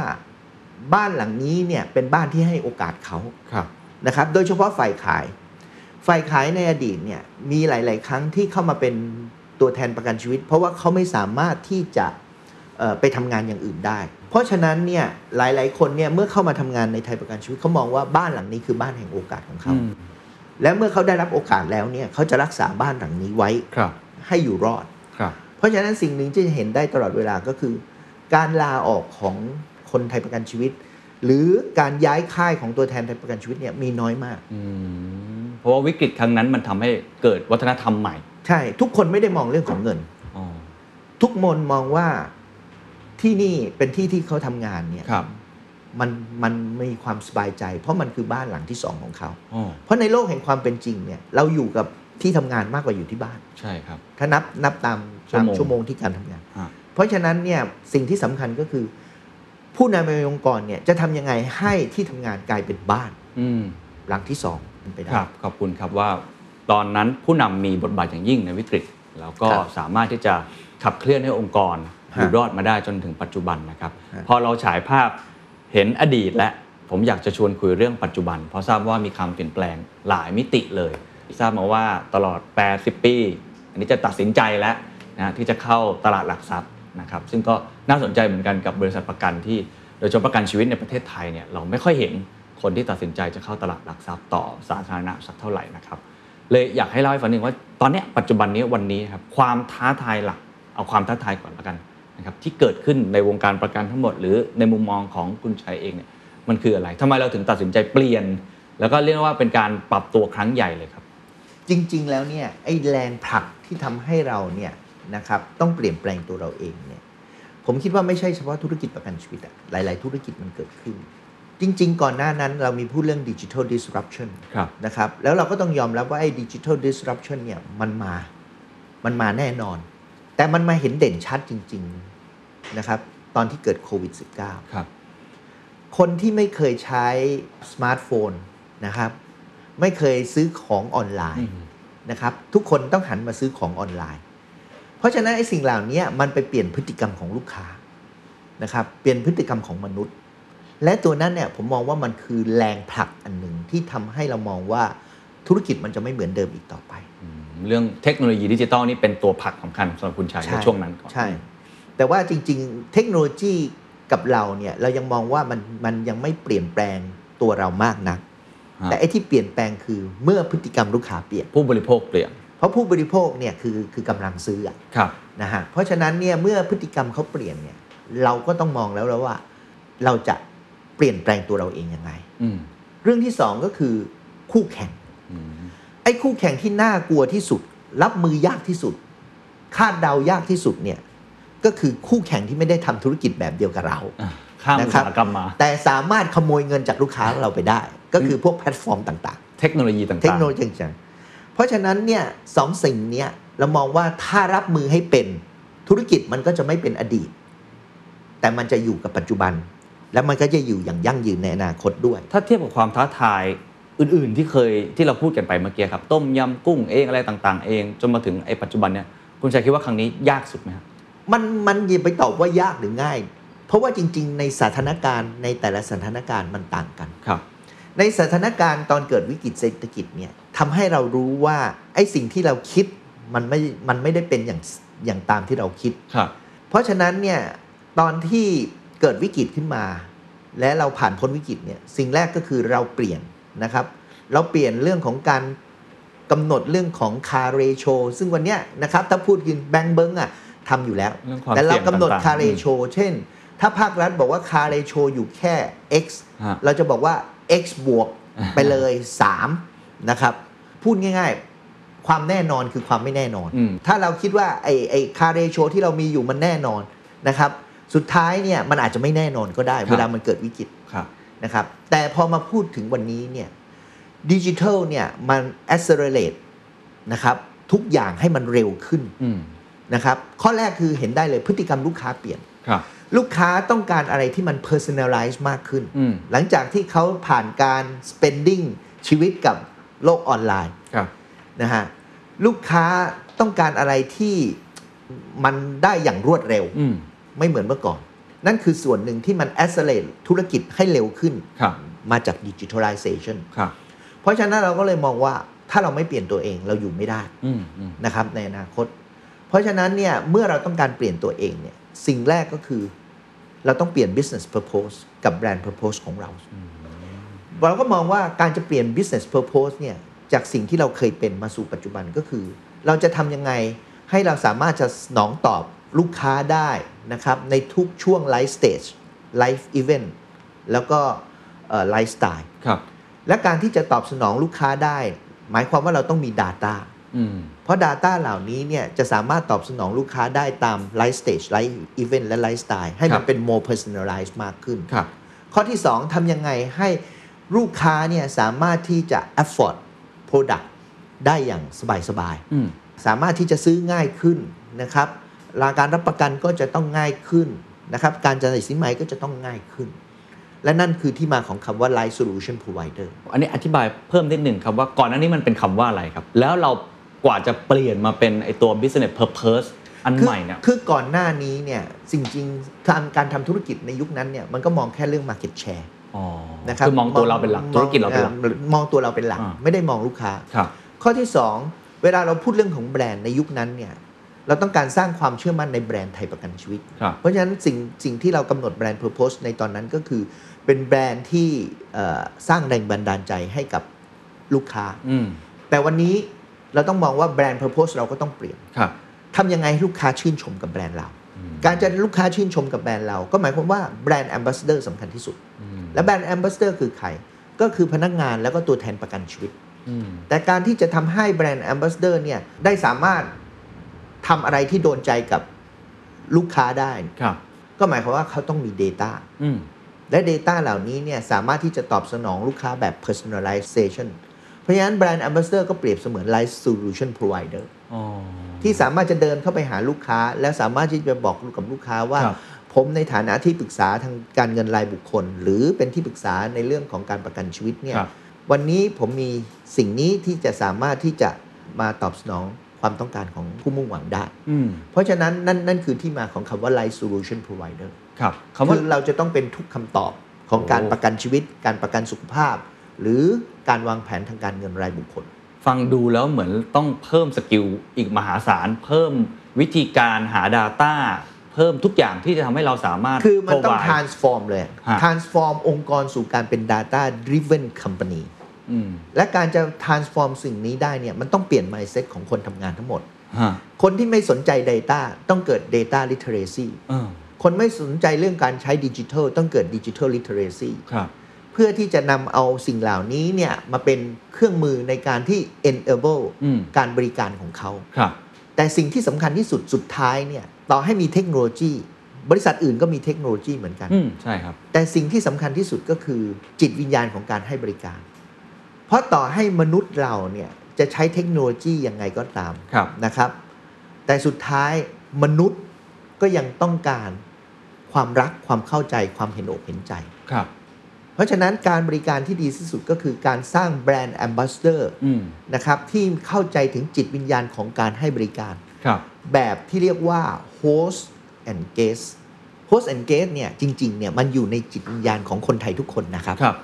Speaker 1: บ้านหลังนี้เนี่ยเป็นบ้านที่ให้โอกาสเขา
Speaker 2: ครับ
Speaker 1: นะครับ โดยเฉพาะฝ่ายขาย ฝ่ายขายในอดีตเนี่ยมีหลาย ๆ ครั้งที่เข้ามาเป็นตัวแทนประกันชีวิต เพราะว่าเขาไม่สามารถที่จะเอ่อไปทำงานอย่างอื่นได้ เพราะฉะนั้นเนี่ยหลาย ๆ คนเนี่ยเมื่อเข้ามาทำงานในไทยประกันชีวิตเขามองว่าบ้านหลังนี้คือบ้านแห่งโอกาสของเขา
Speaker 2: อืม
Speaker 1: และเมื่อเขาได้รับโอกาสแล้วเนี่ยเขาจะรักษาบ้านหลังนี้ไว้
Speaker 2: ครับ
Speaker 1: ให้อยู่รอด
Speaker 2: ครับ
Speaker 1: เพราะฉะนั้นสิ่งหนึ่งที่จะเห็นได้ตลอดเวลาก็คือ การลาออกของ คนไทยประกันชีวิต หรือการย้ายค่ายของตัวแทนไทยประกันชีวิตเนี่ยมีน้อยมาก
Speaker 2: อืมเพราะว่าวิกฤตครั้งนั้นมันทำให้เกิดวัฒนธรรมใหม่
Speaker 1: ใช่ ทุกคนไม่ได้มองเรื่องของเงิน
Speaker 2: อ๋อ
Speaker 1: ทุกมนมองว่าที่นี่เป็นที่ที่เขาทำงานเนี่ย
Speaker 2: ครับ
Speaker 1: มันมันมีความสบายใจ เพราะมันคือบ้านหลังที่สองของเขา
Speaker 2: อ๋อ
Speaker 1: เพราะในโลกแห่งความเป็นจริงเนี่ยเราอยู่กับที่ทำงานมากกว่าอยู่ที่บ้าน
Speaker 2: ใช่ครับ
Speaker 1: ถ้านับนับตาม
Speaker 2: ชั่ว
Speaker 1: ตาม
Speaker 2: โมง
Speaker 1: ชั่วโมงที่การทำงาน
Speaker 2: ฮะ
Speaker 1: เพราะฉะนั้นเนี่ยสิ่งที่สำคัญก็คือ ผู้นำในองค์กรเนี่ยจะทำยังไงให้ที่ทำงานกลายเป็นบ้าน
Speaker 2: อืม
Speaker 1: หลังที่สองเป็นไปได้
Speaker 2: ครับขอบคุณครับว่าตอนนั้นผู้นำมีบทบาทอย่างยิ่งในวิกฤต แล้วก็
Speaker 1: ครับ
Speaker 2: สามารถที่จะขับเคลื่อนให้องค์กรอ
Speaker 1: ฮะ
Speaker 2: ยู่รอดมาได้จนถึงปัจจุบันนะครับ
Speaker 1: ฮะ
Speaker 2: พอเราฉายภาพเห็นอดีตและผมอยากจะชวนคุยเรื่องปัจจุบัน เพราะทราบว่ามีความเปลี่ยนแปลงหลายมิติเลย ทราบมาว่าตลอด 80 ปี อันนี้จะตัดสินใจแล้วนะที่จะเข้าตลาดหลักทรัพย์ นะครับซึ่งก็น่าสนใจเหมือนกันกับบริษัทประกันที่โดยเฉพาะประกันชีวิตในประเทศไทยเนี่ยเราไม่ค่อยเห็นคนที่ตัดสินใจจะเข้าตลาดหลักทรัพย์ต่อสาธารณะสักเท่าไหร่นะครับเลยอยากให้เล่าให้ฟังหนึ่งว่าตอนเนี้ยปัจจุบันนี้วันนี้ครับความท้าทายหลักเอาความท้าทายก่อนละกันนะครับที่เกิดขึ้นในวงการประกันทั้งหมด หรือในมุมมองของคุณชัยเองเนี่ยมันคืออะไรทำไมเราถึงตัดสินใจเปลี่ยน แล้วก็เรียกว่าเป็นการปรับตัวครั้งใหญ่เลยครับ
Speaker 1: จริง ๆ แล้วเนี่ยไอ้แรงผลักที่ทำให้เราเนี่ย นะครับต้องเปลี่ยนแปลงตัวเราเองเนี่ยผมคิดว่าไม่ใช่เฉพาะธุรกิจประกันชีวิตอะหลาย ๆ ธุรกิจมันเกิดขึ้น จริง ๆ ก่อนหน้านั้นเรามีพูดเรื่องดิจิทัล disruption
Speaker 2: ครับ
Speaker 1: นะครับแล้วเราก็ต้องยอมรับว่าไอ้ดิจิทัล disruption เนี่ยมันมามันมาแน่นอน แต่มันมาเห็นเด่นชัดจริง ๆ นะครับ ตอนที่เกิดโควิด -19
Speaker 2: ครับ
Speaker 1: คนที่ไม่เคยใช้สมาร์ทโฟนนะครับ ไม่เคยซื้อของออนไลน์นะครับ ทุกคนต้องหันมาซื้อของออนไลน์เพ ราะฉะนั้นไอ้สิ่งเหล่านี้มันไปเปลี่ยนพฤติกรรมของลูกค้านะครับเปลี่ยนพฤติกรรมของมนุษย์ และตัวนั้นเนี่ยผมมองว่ามันคือแรงผลักอันหนึ่งที่ทำให้เรามองว่าธุรกิจมันจะไม่เหมือนเดิมอีกต่อไป
Speaker 2: เรื่องเทคโนโลยีดิจิทัลนี่เป็นตัวผลักสำคัญสำหรับคุณชัยในช่วงนั้นก่อน
Speaker 1: ใช่ แต่ว่าจริง ๆ เทคโนโลยีกับเราเนี่ยเรายังมองว่ามันมันยังไม่เปลี่ยนแปลงตัวเรามากนัก
Speaker 2: ฮะ
Speaker 1: แต่ไอ้ที่เปลี่ยนแปลงคือเมื่อพฤติกรรมลูกค้าเปลี่ยน
Speaker 2: ผู้บริโภคเปลี่ยน
Speaker 1: เพ ราะผู้บริโภคเนี่ยคือคือกำลังซื้ออะ
Speaker 2: ครับ
Speaker 1: นะฮะเพราะฉะนั้นเนี่ยเมื่อพฤติกรรมเขาเปลี่ยนเนี่ยเราก็ต้องมองแล้วแล้วว่าเราจะเปลี่ยนแปลงตัวเราเองยังไง
Speaker 2: อืม
Speaker 1: เรื่องที่สองก็คือคู่แข่ง
Speaker 2: อืม
Speaker 1: ไอ้คู่แข่งที่น่ากลัวที่สุด รับมือยากที่สุด คาดเดายากที่สุดเนี่ยก็คือคู่แข่งที่ไม่ได้ทำธุรกิจแบบเดียวกับเรา
Speaker 2: อะข้ามอุ
Speaker 1: นะ
Speaker 2: ต
Speaker 1: ครับ
Speaker 2: สาหกรรมมา
Speaker 1: แต่สามารถขโมยเงินจากลูกค้าเราไปได้ ก็คือพวกแพลตฟอร์มต่าง
Speaker 2: เทคโนโลยีต่าง
Speaker 1: ๆ
Speaker 2: ๆ
Speaker 1: เทคโนโลยีต่างๆ เพราะฉะนั้นเนี่ยสองสิ่งเนี้ยเรามองว่าถ้ารับมือให้เป็นธุรกิจมันก็จะไม่เป็นอดีต แต่มันจะอยู่กับปัจจุบัน แล้วมันก็จะอยู่อย่างยั่งยืนในอนาคตด้วย
Speaker 2: ถ้าเทียบกับความท้าทายอื่น ๆ ที่เคยที่เราพูดกันไปเมื่อกี้ครับ ต้มยำกุ้งเองอะไรต่าง ๆ เองจนมาถึงไอ้ปัจจุบันเนี่ยคุณชัยคิดว่าครั้งนี้ยากสุดไหมครับ
Speaker 1: มันมันอย่าไปตอบว่ายากหรือง่าย เพราะว่าจริง ๆ ในสถานการณ์ในแต่ละสถานการณ์มันต่างกัน
Speaker 2: ครับ
Speaker 1: ในสถานการณ์ตอนเกิดวิกฤตเศรษฐกิจเนี่ย ทำให้เรารู้ว่าไอ้สิ่งที่เราคิดมันไม่ มันไม่ได้เป็นอย่างอย่างตามที่เราคิด
Speaker 2: ครับ
Speaker 1: เพราะฉะนั้นเนี่ยตอนที่เกิดวิกฤตขึ้นมา และเราผ่านพ้นวิกฤตเนี่ยสิ่งแรกก็คือเราเปลี่ยนนะครับ เราเปลี่ยนเรื่องของการกำหนดเรื่องของคาเรโชซึ่งวันเนี้ยนะครับถ้าพูดกินแบงก์เบิงอะทำอยู่แล้ว
Speaker 2: เรื่องความ
Speaker 1: แต่เรา
Speaker 2: เสี่ยง
Speaker 1: กำหนด
Speaker 2: ต่างๆ
Speaker 1: คาเรโชเช่น ถ้าภาครัฐบอกว่าคาเรโชอยู่แค่ x
Speaker 2: ฮะ
Speaker 1: เราจะบอกว่า x บวกไปเลย 3 นะครับ พูดง่าย ๆ ความแน่นอนคือความไม่แน่นอน
Speaker 2: อืม
Speaker 1: ถ้าเราคิดว่าไอ้ไอ้คาเรโชที่เรามีอยู่มันแน่นอนนะครับ สุดท้ายเนี่ยมันอาจจะไม่แน่นอนก็ได้ เวลามันเกิดวิกฤต
Speaker 2: ครับ
Speaker 1: นะครับ แต่พอมาพูดถึงวันนี้เนี่ยดิจิทัลเนี่ยมัน accelerate นะครับทุกอย่างให้มันเร็วขึ้น
Speaker 2: อืม
Speaker 1: นะครับข้อแรกคือเห็นได้เลยพฤติกรรมลูกค้าเปลี่ยน
Speaker 2: ครับ
Speaker 1: ลูกค้าต้องการอะไรที่มัน personalize มากขึ้น
Speaker 2: อืม
Speaker 1: หลังจากที่เขาผ่านการ spending ชีวิตกับ โลกออนไลน์
Speaker 2: ครับ
Speaker 1: นะฮะลูกค้าต้องการอะไรที่มันได้อย่างรวดเร็ว
Speaker 2: อืม
Speaker 1: ไม่เหมือนเมื่อก่อน นั่นคือส่วนหนึ่งที่มัน accelerate ธุรกิจให้เร็วขึ้น
Speaker 2: ครับ
Speaker 1: มาจาก digitalization
Speaker 2: ครับ
Speaker 1: เพราะฉะนั้นเราก็เลยมองว่าถ้าเราไม่เปลี่ยนตัวเองเราอยู่ไม่ได้
Speaker 2: อืมอืม
Speaker 1: นะครับในอนาคต เพราะฉะนั้นเนี่ยเมื่อเราต้องการเปลี่ยนตัวเองเนี่ยสิ่งแรกก็คือ เราต้องเปลี่ยน business purpose กับ brand purpose ของเรา เราก็มองว่าการจะเปลี่ยน business purpose เนี่ยจากสิ่งที่เราเคยเป็นมาสู่ปัจจุบันก็คือ เราจะทำยังไงให้เราสามารถจะสนองตอบลูกค้าได้นะครับในทุกช่วง life stage life event แล้วก็ไลฟ์สไตล์
Speaker 2: ครับ
Speaker 1: และการที่จะตอบสนองลูกค้าได้ หมายความว่าเราต้องมี Data
Speaker 2: อืม
Speaker 1: เพราะ Data เหล่านี้เนี่ยจะสามารถตอบสนองลูกค้าได้ตาม Life Stage Life Event และ Lifestyle ให้
Speaker 2: ครั
Speaker 1: มัน
Speaker 2: บ
Speaker 1: เป็น more personalized มากขึ้น
Speaker 2: ครับ
Speaker 1: ข้อที่ 2ทำยังไงให้ ลูกค้าเนี่ยสามารถที่จะ afford product ได้อย่างสบาย
Speaker 2: อืม
Speaker 1: ๆสามารถที่จะซื้อง่ายขึ้นนะครับราการรับประกันก็จะต้องง่ายขึ้นนะครับ การจัดสินใหม่ก็จะต้องง่ายขึ้น และนั่นคือที่มาของคำว่า Life Solution Provider
Speaker 2: อันนี้อธิบายเพิ่มนิดหนึ่งครับว่าก่อนหน้านี้มันเป็นคำว่าอะไรครับ แล้วเรากว่าจะเปลี่ยนมาเป็นไอตัว business purpose อัน
Speaker 1: คือ
Speaker 2: ใหม่เนี่ย
Speaker 1: คือก่อนหน้านี้เนี่ยจริงๆการการทำธุรกิจในยุคนั้นเนี่ยมันก็มองแค่เรื่อง market share
Speaker 2: อ๋อ
Speaker 1: นะครับ
Speaker 2: คือมองตัวเราเป็นหลักธุรกิจเราเป็นหลัก
Speaker 1: อ่มองตัวเราเป็นหลัก
Speaker 2: อ่า
Speaker 1: ไม่ได้มองลูกค้า
Speaker 2: ครับ
Speaker 1: ข้อที่ 2 เวลาเราพูดเรื่องของแบรนด์ในยุคนั้นเนี่ยเราต้องการสร้างความเชื่อมั่นในแบรนด์ไทยประกันชีวิต
Speaker 2: ครับ
Speaker 1: เพราะฉะนั้นสิ่งสิ่งที่เรากำหนดแบรนด์ Purpose ในตอนนั้นก็คือ เป็นแบรนด์ที่เอ่อสร้างแรงบันดาลใจให้กับลูกค้า
Speaker 2: อืม
Speaker 1: แต่วันนี้เราต้องมองว่าแบรนด์ Purpose เราก็ต้องเปลี่ยน
Speaker 2: ครับ
Speaker 1: ทำยังไงให้ลูกค้าชื่นชมกับแบรนด์เรา การจะลูกค้าชื่นชมกับแบรนด์เรา ก็หมายความว่าแบรนด์ Ambassador สำคัญที่สุด และแบรนด์ Ambassador คือใคร ก็คือพนักงานแล้วก็ตัวแทนประกันชีวิต
Speaker 2: อืม
Speaker 1: แต่การที่จะทำให้แบรนด์ Ambassador เนี่ยได้สามารถทำอะไรที่โดนใจกับลูกค้าได้
Speaker 2: ครับ
Speaker 1: ก็หมายความว่าเขาต้องมี Data
Speaker 2: อืม
Speaker 1: และ Data เหล่านี้เนี่ยสามารถที่จะตอบสนองลูกค้าแบบ personalization เพราะฉะนั้นแบรนด์ Ambassador ก็เปรียบเสมือน Life Solution Provider
Speaker 2: อ๋อ
Speaker 1: ที่สามารถจะเดินเข้าไปหาลูกค้า และสามารถที่จะบอกกับลูกค้าว่า
Speaker 2: ครับ
Speaker 1: ผมในฐานะที่ปรึกษาทางการเงินรายบุคคล หรือเป็นที่ปรึกษาในเรื่องของการประกันชีวิตเนี่ย
Speaker 2: ครับ
Speaker 1: วันนี้ผมมีสิ่งนี้ที่จะสามารถที่จะมาตอบสนองความต้องการของผู้มุ่งหวังได้
Speaker 2: อืม
Speaker 1: เพราะฉะนั้นนั่นนั่นคือที่มาของคำว่า Life Solution Provider
Speaker 2: ครับคำว่า
Speaker 1: คือเราจะต้องเป็นทุกคำตอบของการ
Speaker 2: โอ้
Speaker 1: ประกันชีวิต การประกันสุขภาพ หรือการวางแผนทางการเงินรายบุคคล
Speaker 2: ฟังดูแล้วเหมือนต้องเพิ่มสกิลอีกมหาศาล เพิ่มวิธีการหา Data เพิ่มทุกอย่างที่จะทำให้เราสามารถ
Speaker 1: คือมันต้อง
Speaker 2: provide
Speaker 1: transform เลย
Speaker 2: ฮะ
Speaker 1: transform องค์กรสู่การเป็น data driven company
Speaker 2: อืม
Speaker 1: และการจะ transform สิ่งนี้ได้เนี่ยมันต้องเปลี่ยน mindset ของคนทำงานทั้งหมด
Speaker 2: ฮะ
Speaker 1: คนที่ไม่สนใจ data ต้องเกิด data literacy
Speaker 2: เออ
Speaker 1: คนไม่สนใจเรื่องการใช้ดิจิทัลต้องเกิดดิจิทัล literacy
Speaker 2: ครับ
Speaker 1: เพื่อที่จะนำเอาสิ่งเหล่านี้เนี่ยมาเป็นเครื่องมือในการที่ enable
Speaker 2: อืม
Speaker 1: การบริการของเขา
Speaker 2: ครับ
Speaker 1: แต่สิ่งที่สำคัญที่สุดสุดท้ายเนี่ยต่อให้มีเทคโนโลยี บริษัทอื่นก็มีเทคโนโลยีเหมือนกัน
Speaker 2: อืมใช่ครับ
Speaker 1: แต่สิ่งที่สำคัญที่สุดก็คือจิตวิญญาณของการให้บริการ เพราะต่อให้มนุษย์เราเนี่ยจะใช้เทคโนโลยียังไงก็ตาม
Speaker 2: ครับ
Speaker 1: นะครับ แต่สุดท้ายมนุษย์ก็ยังต้องการความรักความเข้าใจความเห็นอกเห็นใจ
Speaker 2: ครับ
Speaker 1: เพราะฉะนั้นการบริการที่ดีที่สุดก็คือการสร้างแบรนด์แอมบ s สเดอร์
Speaker 2: อืม
Speaker 1: นะครับที่เข้าใจถึงจิตวิญญาณของการให้บริการ
Speaker 2: ครับ
Speaker 1: แบบที่เรียกว่า host and guest host and guest เนี่ยจริงๆเนี่ยมันอยู่ในจิตวิญญาณของคนไทยทุกคนนะครับ
Speaker 2: ครับ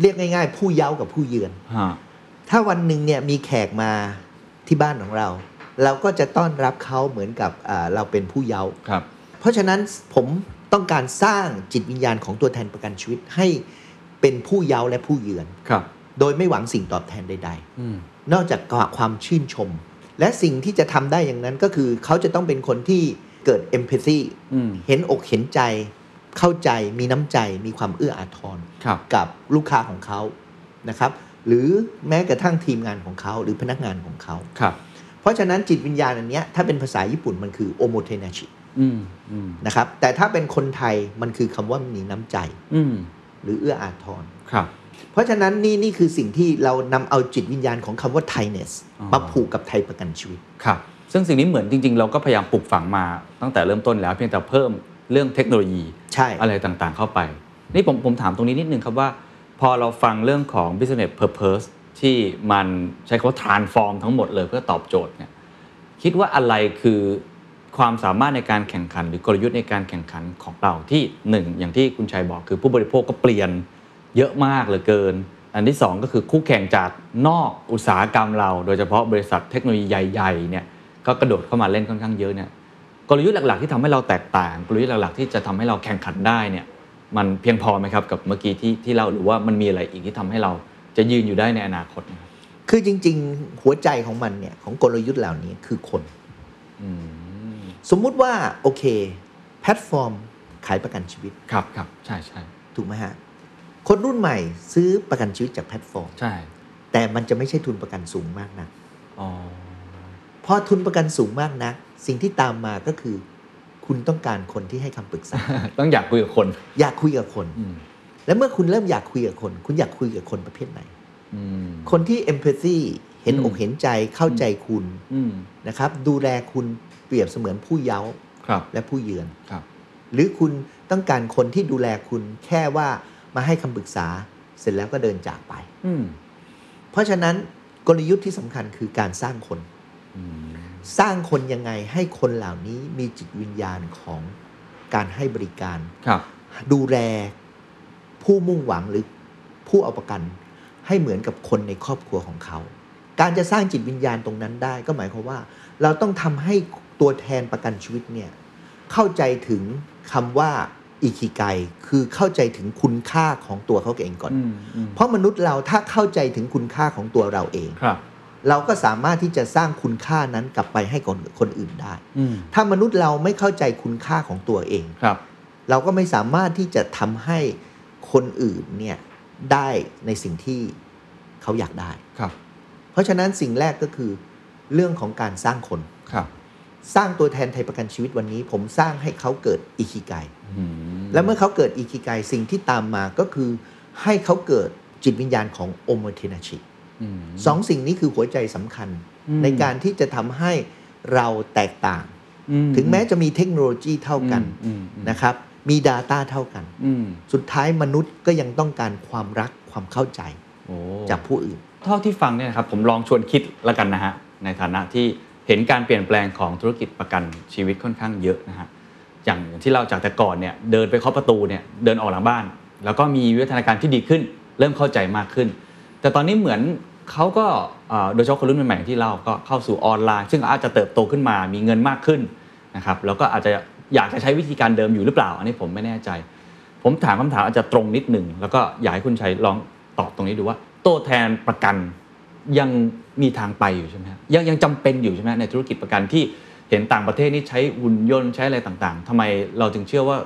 Speaker 1: เรียกง่ายๆ ผู้เย้ากับผู้เยือน
Speaker 2: ฮะ
Speaker 1: ถ้าวันหนึ่งเนี่ยมีแขกมาที่บ้านของเรา เราก็จะต้อนรับเขาเหมือนกับอ่าเราเป็นผู้เยาว์
Speaker 2: ครับ
Speaker 1: เพราะฉะนั้นผมต้องการสร้างจิตวิญญาณของตัวแทนประกันชีวิตให้ เป็นผู้เยาว์และผู้เยือน
Speaker 2: ครับ
Speaker 1: โดยไม่หวังสิ่งตอบแทนใด
Speaker 2: อืม
Speaker 1: ๆนอกจากความชื่นชม และสิ่งที่จะทำได้อย่างนั้นก็คือ เขาจะต้องเป็นคนที่เกิด empathy
Speaker 2: อืม
Speaker 1: เห็นอกเห็นใจ เข้าใจมีน้ำใจมีความเอื้ออาทร
Speaker 2: ครับ
Speaker 1: กับลูกค้าของเขานะครับ หรือแม้กระทั่งทีมงานของเขา หรือพนักงานของเขา
Speaker 2: ครับ
Speaker 1: เพราะฉะนั้นจิตวิญญาณอันเนี้ยถ้าเป็นภาษาญี่ปุ่นมันคือโอโมเทนาชิ
Speaker 2: อืมอืม
Speaker 1: นะครับแต่ถ้าเป็นคนไทยมันคือคำว่ามีน้ำใจ
Speaker 2: อืม
Speaker 1: หรือเอื้ออาทร
Speaker 2: ครับ
Speaker 1: เพราะฉะนั้นนี่นี่คือสิ่งที่เรานำเอาจิตวิญญาณของคำว่าไทยเนส
Speaker 2: อ๋อ
Speaker 1: มาผูกกับไทยประกันชีวิต
Speaker 2: ครับซึ่งสิ่งนี้เหมือนจริง ๆ เราก็พยายามปลูกฝังมาตั้งแต่เริ่มต้นแล้วเพียงแต่เพิ่มเรื่องเทคโนโลยี
Speaker 1: ใช่
Speaker 2: อะไรต่างๆ เข้าไป นี่ผมผมถามตรงนี้นิดนึงครับว่า พอเราฟังเรื่องของ business purpose ที่มันใช้คำว่า transform ทั้งหมดเลยเพื่อตอบโจทย์เนี่ยคิดว่าอะไรคือ ความสามารถในการแข่งขัน หรือกลยุทธ์ในการแข่งขันของเราที่หนึ่งอย่างที่คุณชัยบอกคือผู้บริโภคก็เปลี่ยนเยอะมากเหลือเกิน อันที่สองก็คือคู่แข่งจากนอกอุตสาหกรรมเรา โดยเฉพาะบริษัทเทคโนโลยีใหญ่ๆเนี่ยก็กระโดดเข้ามาเล่นค่อนข้างเยอะเนี่ยกลยุทธ์หลักๆที่ทำให้เราแตกต่าง กลยุทธ์หลักๆที่จะทำให้เราแข่งขันได้เนี่ยมันเพียงพอไหมครับกับเมื่อกี้ที่ที่เราหรือว่ามันมีอะไรอีกที่ทำให้เราจะยืนอยู่ได้ในอนาคตนะครับ
Speaker 1: คือจริง ๆ หัวใจของมันเนี่ยของกลยุทธ์เหล่านี้คือคน
Speaker 2: อืม
Speaker 1: สมมุติว่าโอเค แพลตฟอร์มขายประกันชีวิต
Speaker 2: ครับครับใช่ใช่
Speaker 1: ถูกไหมฮะ คนรุ่นใหม่ซื้อประกันชีวิตจากแพลตฟอร์ม
Speaker 2: ใช่
Speaker 1: แต่มันจะไม่ใช่ทุนประกันสูงมากนัก
Speaker 2: อ๋อ
Speaker 1: พอทุนประกันสูงมากนักสิ่งที่ตามมาก็คือ คุณต้องการคนที่ให้คำปรึกษา
Speaker 2: ต้องอยากคุยกับคน
Speaker 1: อยากคุยกับคน
Speaker 2: อืม
Speaker 1: และเมื่อคุณเริ่มอยากคุยกับคน คุณอยากคุยกับคนประเภทไหน
Speaker 2: อืม
Speaker 1: คนที่ empathy เห็น
Speaker 2: อืม
Speaker 1: อกเห็นใจเข้าใจคุณ
Speaker 2: อืม
Speaker 1: นะครับ ดูแลคุณ เปรียบเสมือนผู้เย้า
Speaker 2: ครับ
Speaker 1: และผู้เยือน
Speaker 2: ครับ
Speaker 1: หรือคุณต้องการคนที่ดูแลคุณแค่ว่ามาให้คำปรึกษาเสร็จแล้วก็เดินจากไป
Speaker 2: อืม
Speaker 1: เพราะฉะนั้นกลยุทธ์ที่สำคัญคือการสร้างคน
Speaker 2: อืม
Speaker 1: สร้างคนยังไงให้คนเหล่านี้มีจิตวิญญาณของการให้บริการ
Speaker 2: ครับ
Speaker 1: ดูแลผู้มุ่งหวังหรือผู้เอาประกันให้เหมือนกับคนในครอบครัวของเขา การจะสร้างจิตวิญญาณตรงนั้นได้ก็หมายความว่า เราต้องทำให้ ตัวแทนประกันชีวิตเนี่ยเข้าใจถึงคำว่าอิคิไกคือเข้าใจถึงคุณค่าของตัวเขาเองก่อน
Speaker 2: อืมอืม
Speaker 1: เพราะมนุษย์เราถ้าเข้าใจถึงคุณค่าของตัวเราเอง
Speaker 2: ครับ
Speaker 1: เราก็สามารถที่จะสร้างคุณค่านั้นกลับไปให้คนคนอื่นได้
Speaker 2: อืม
Speaker 1: ถ้ามนุษย์เราไม่เข้าใจคุณค่าของตัวเอง
Speaker 2: ครับ
Speaker 1: เราก็ไม่สามารถที่จะทำให้คนอื่นเนี่ยได้ในสิ่งที่เขาอยากได้
Speaker 2: ครับ
Speaker 1: เพราะฉะนั้นสิ่งแรกก็คือเรื่องของการสร้างคน
Speaker 2: ครับ
Speaker 1: สร้างตัวแทนไทยประกันชีวิตวันนี้ ผมสร้างให้เขาเกิดอิคิไก
Speaker 2: อืม
Speaker 1: และเมื่อเขาเกิดอิคิไกสิ่งที่ตามมาก็คือให้เขาเกิดจิตวิญญาณของโอโมเทนาชิ
Speaker 2: อืม
Speaker 1: สองสิ่งนี้คือหัวใจสำคัญ
Speaker 2: อืม
Speaker 1: ในการที่จะทำให้เราแตกต่าง
Speaker 2: อื
Speaker 1: ถึงแม้จะมีเทคโนโลยีเท่ากัน
Speaker 2: อืมอืม
Speaker 1: นะครับ มี Data เท่ากัน
Speaker 2: อืม
Speaker 1: สุดท้ายมนุษย์ก็ยังต้องการความรักความเข้าใจ
Speaker 2: โอ้
Speaker 1: จากผู้อื่น
Speaker 2: เท่าที่ฟังเนี่ยนะครับผมลองชวนคิดแล้วกันนะฮะ ในฐานะที่ เห็นการเปลี่ยนแปลงของธุรกิจประกันชีวิตค่อนข้างเยอะนะฮะอย่างที่เราจากแต่ก่อนเนี่ยเดินไปเคาะประตูเนี่ยเดินออกหลังบ้าน แล้วก็มีวิวัฒนาการที่ดีขึ้น เริ่มเข้าใจมากขึ้น แต่ตอนนี้เหมือนเขาก็โดยเฉพาะคนรุ่นใหม่ๆที่เราก็เข้าสู่ออนไลน์ ซึ่งอาจจะเติบโตขึ้นมามีเงินมากขึ้นนะครับแล้วก็อาจจะอยากจะใช้วิธีการเดิมอยู่หรือเปล่า อันนี้ผมไม่แน่ใจ ผมถามคำถามอาจจะตรงนิดหนึ่งแล้วก็อยากให้คุณชัยลองตอบตรงนี้ดูว่าตัวแทนประกันยัง มีทางไปอยู่ใช่ไหมฮะยังยังจำเป็นอยู่ใช่ไหมในธุรกิจประกันที่เห็นต่างประเทศนี่ใช้หุ่นยนต์ใช้อะไรต่างๆทำไมเราจึงเชื่อว่า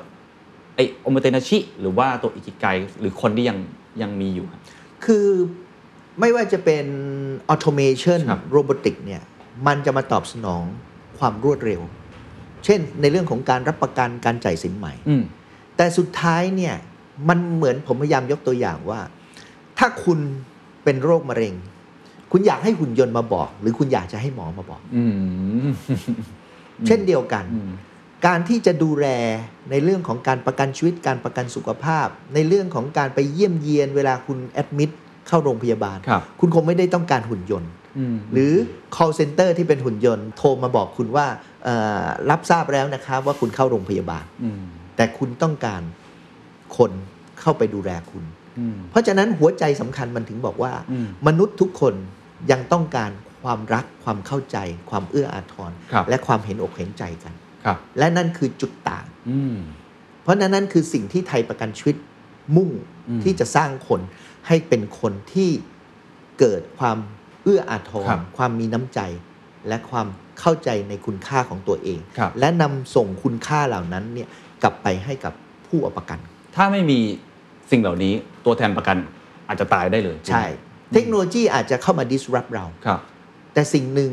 Speaker 2: ไอ้โอโมเตนาชิ หรือว่าตัวอิกิไกหรือคนที่ยังยังมีอยู่ครับ
Speaker 1: คือไม่ว่าจะเป็น automation
Speaker 2: ครับ
Speaker 1: robotic เนี่ยมันจะมาตอบสนองความรวดเร็ว เช่นในเรื่องของการรับประกันการจ่ายสินใหม่
Speaker 2: อืม
Speaker 1: แต่สุดท้ายเนี่ยมันเหมือนผมพยายามยกตัวอย่างว่า ถ้าคุณเป็นโรคมะเร็ง คุณอยากให้หุ่นยนต์มาบอก หรือคุณอยากจะให้หมอมาบอก
Speaker 2: อืม
Speaker 1: เช่นเดียวกัน
Speaker 2: อืม
Speaker 1: การที่จะดูแลในเรื่องของการประกันชีวิตการประกันสุขภาพ ในเรื่องของการไปเยี่ยมเยียน เวลาคุณแอดมิดเข้าโรงพยาบาล
Speaker 2: ครับ
Speaker 1: คุณคงไม่ได้ต้องการหุ่นยนต์
Speaker 2: ม
Speaker 1: หรือ call center ที่เป็นหุ่นยนต์โทรมาบอกคุณว่าเอ่อรับทราบแล้วนะครับว่าคุณเข้าโรงพยาบาล
Speaker 2: อืม
Speaker 1: แต่คุณต้องการคนเข้าไปดูแลคุณ
Speaker 2: อืม
Speaker 1: เพราะฉะนั้นหัวใจสำคัญมันถึงบอกว่า
Speaker 2: อืม
Speaker 1: มนุษย์ทุกคน ยังต้องการความรักความเข้าใจ ความเอื้ออาทร
Speaker 2: ครับ
Speaker 1: และความเห็นอกเห็นใจกัน
Speaker 2: ครับ
Speaker 1: และนั่นคือจุดต่าง
Speaker 2: อืม
Speaker 1: เพราะนั้นนั่นคือสิ่งที่ไทยประกันชีวิตมุ่ง
Speaker 2: อืม
Speaker 1: ที่จะสร้างคนให้เป็นคนที่เกิดความเอื้ออาท
Speaker 2: ครั
Speaker 1: ร
Speaker 2: บ
Speaker 1: ความมีน้ำใจ และความเข้าใจในคุณค่าของตัวเอง
Speaker 2: ครับ
Speaker 1: และนำส่งคุณค่าเหล่านั้นเนี่ยกลับไปให้กับผู้เอาประกัน
Speaker 2: ถ้าไม่มีสิ่งเหล่านี้ตัวแทนประกันอาจจะตายได้เลย
Speaker 1: ใช่ เทคโนโลยีอาจจะเข้ามา disrupt เรา
Speaker 2: ครับ
Speaker 1: แต่สิ่งหนึ่ง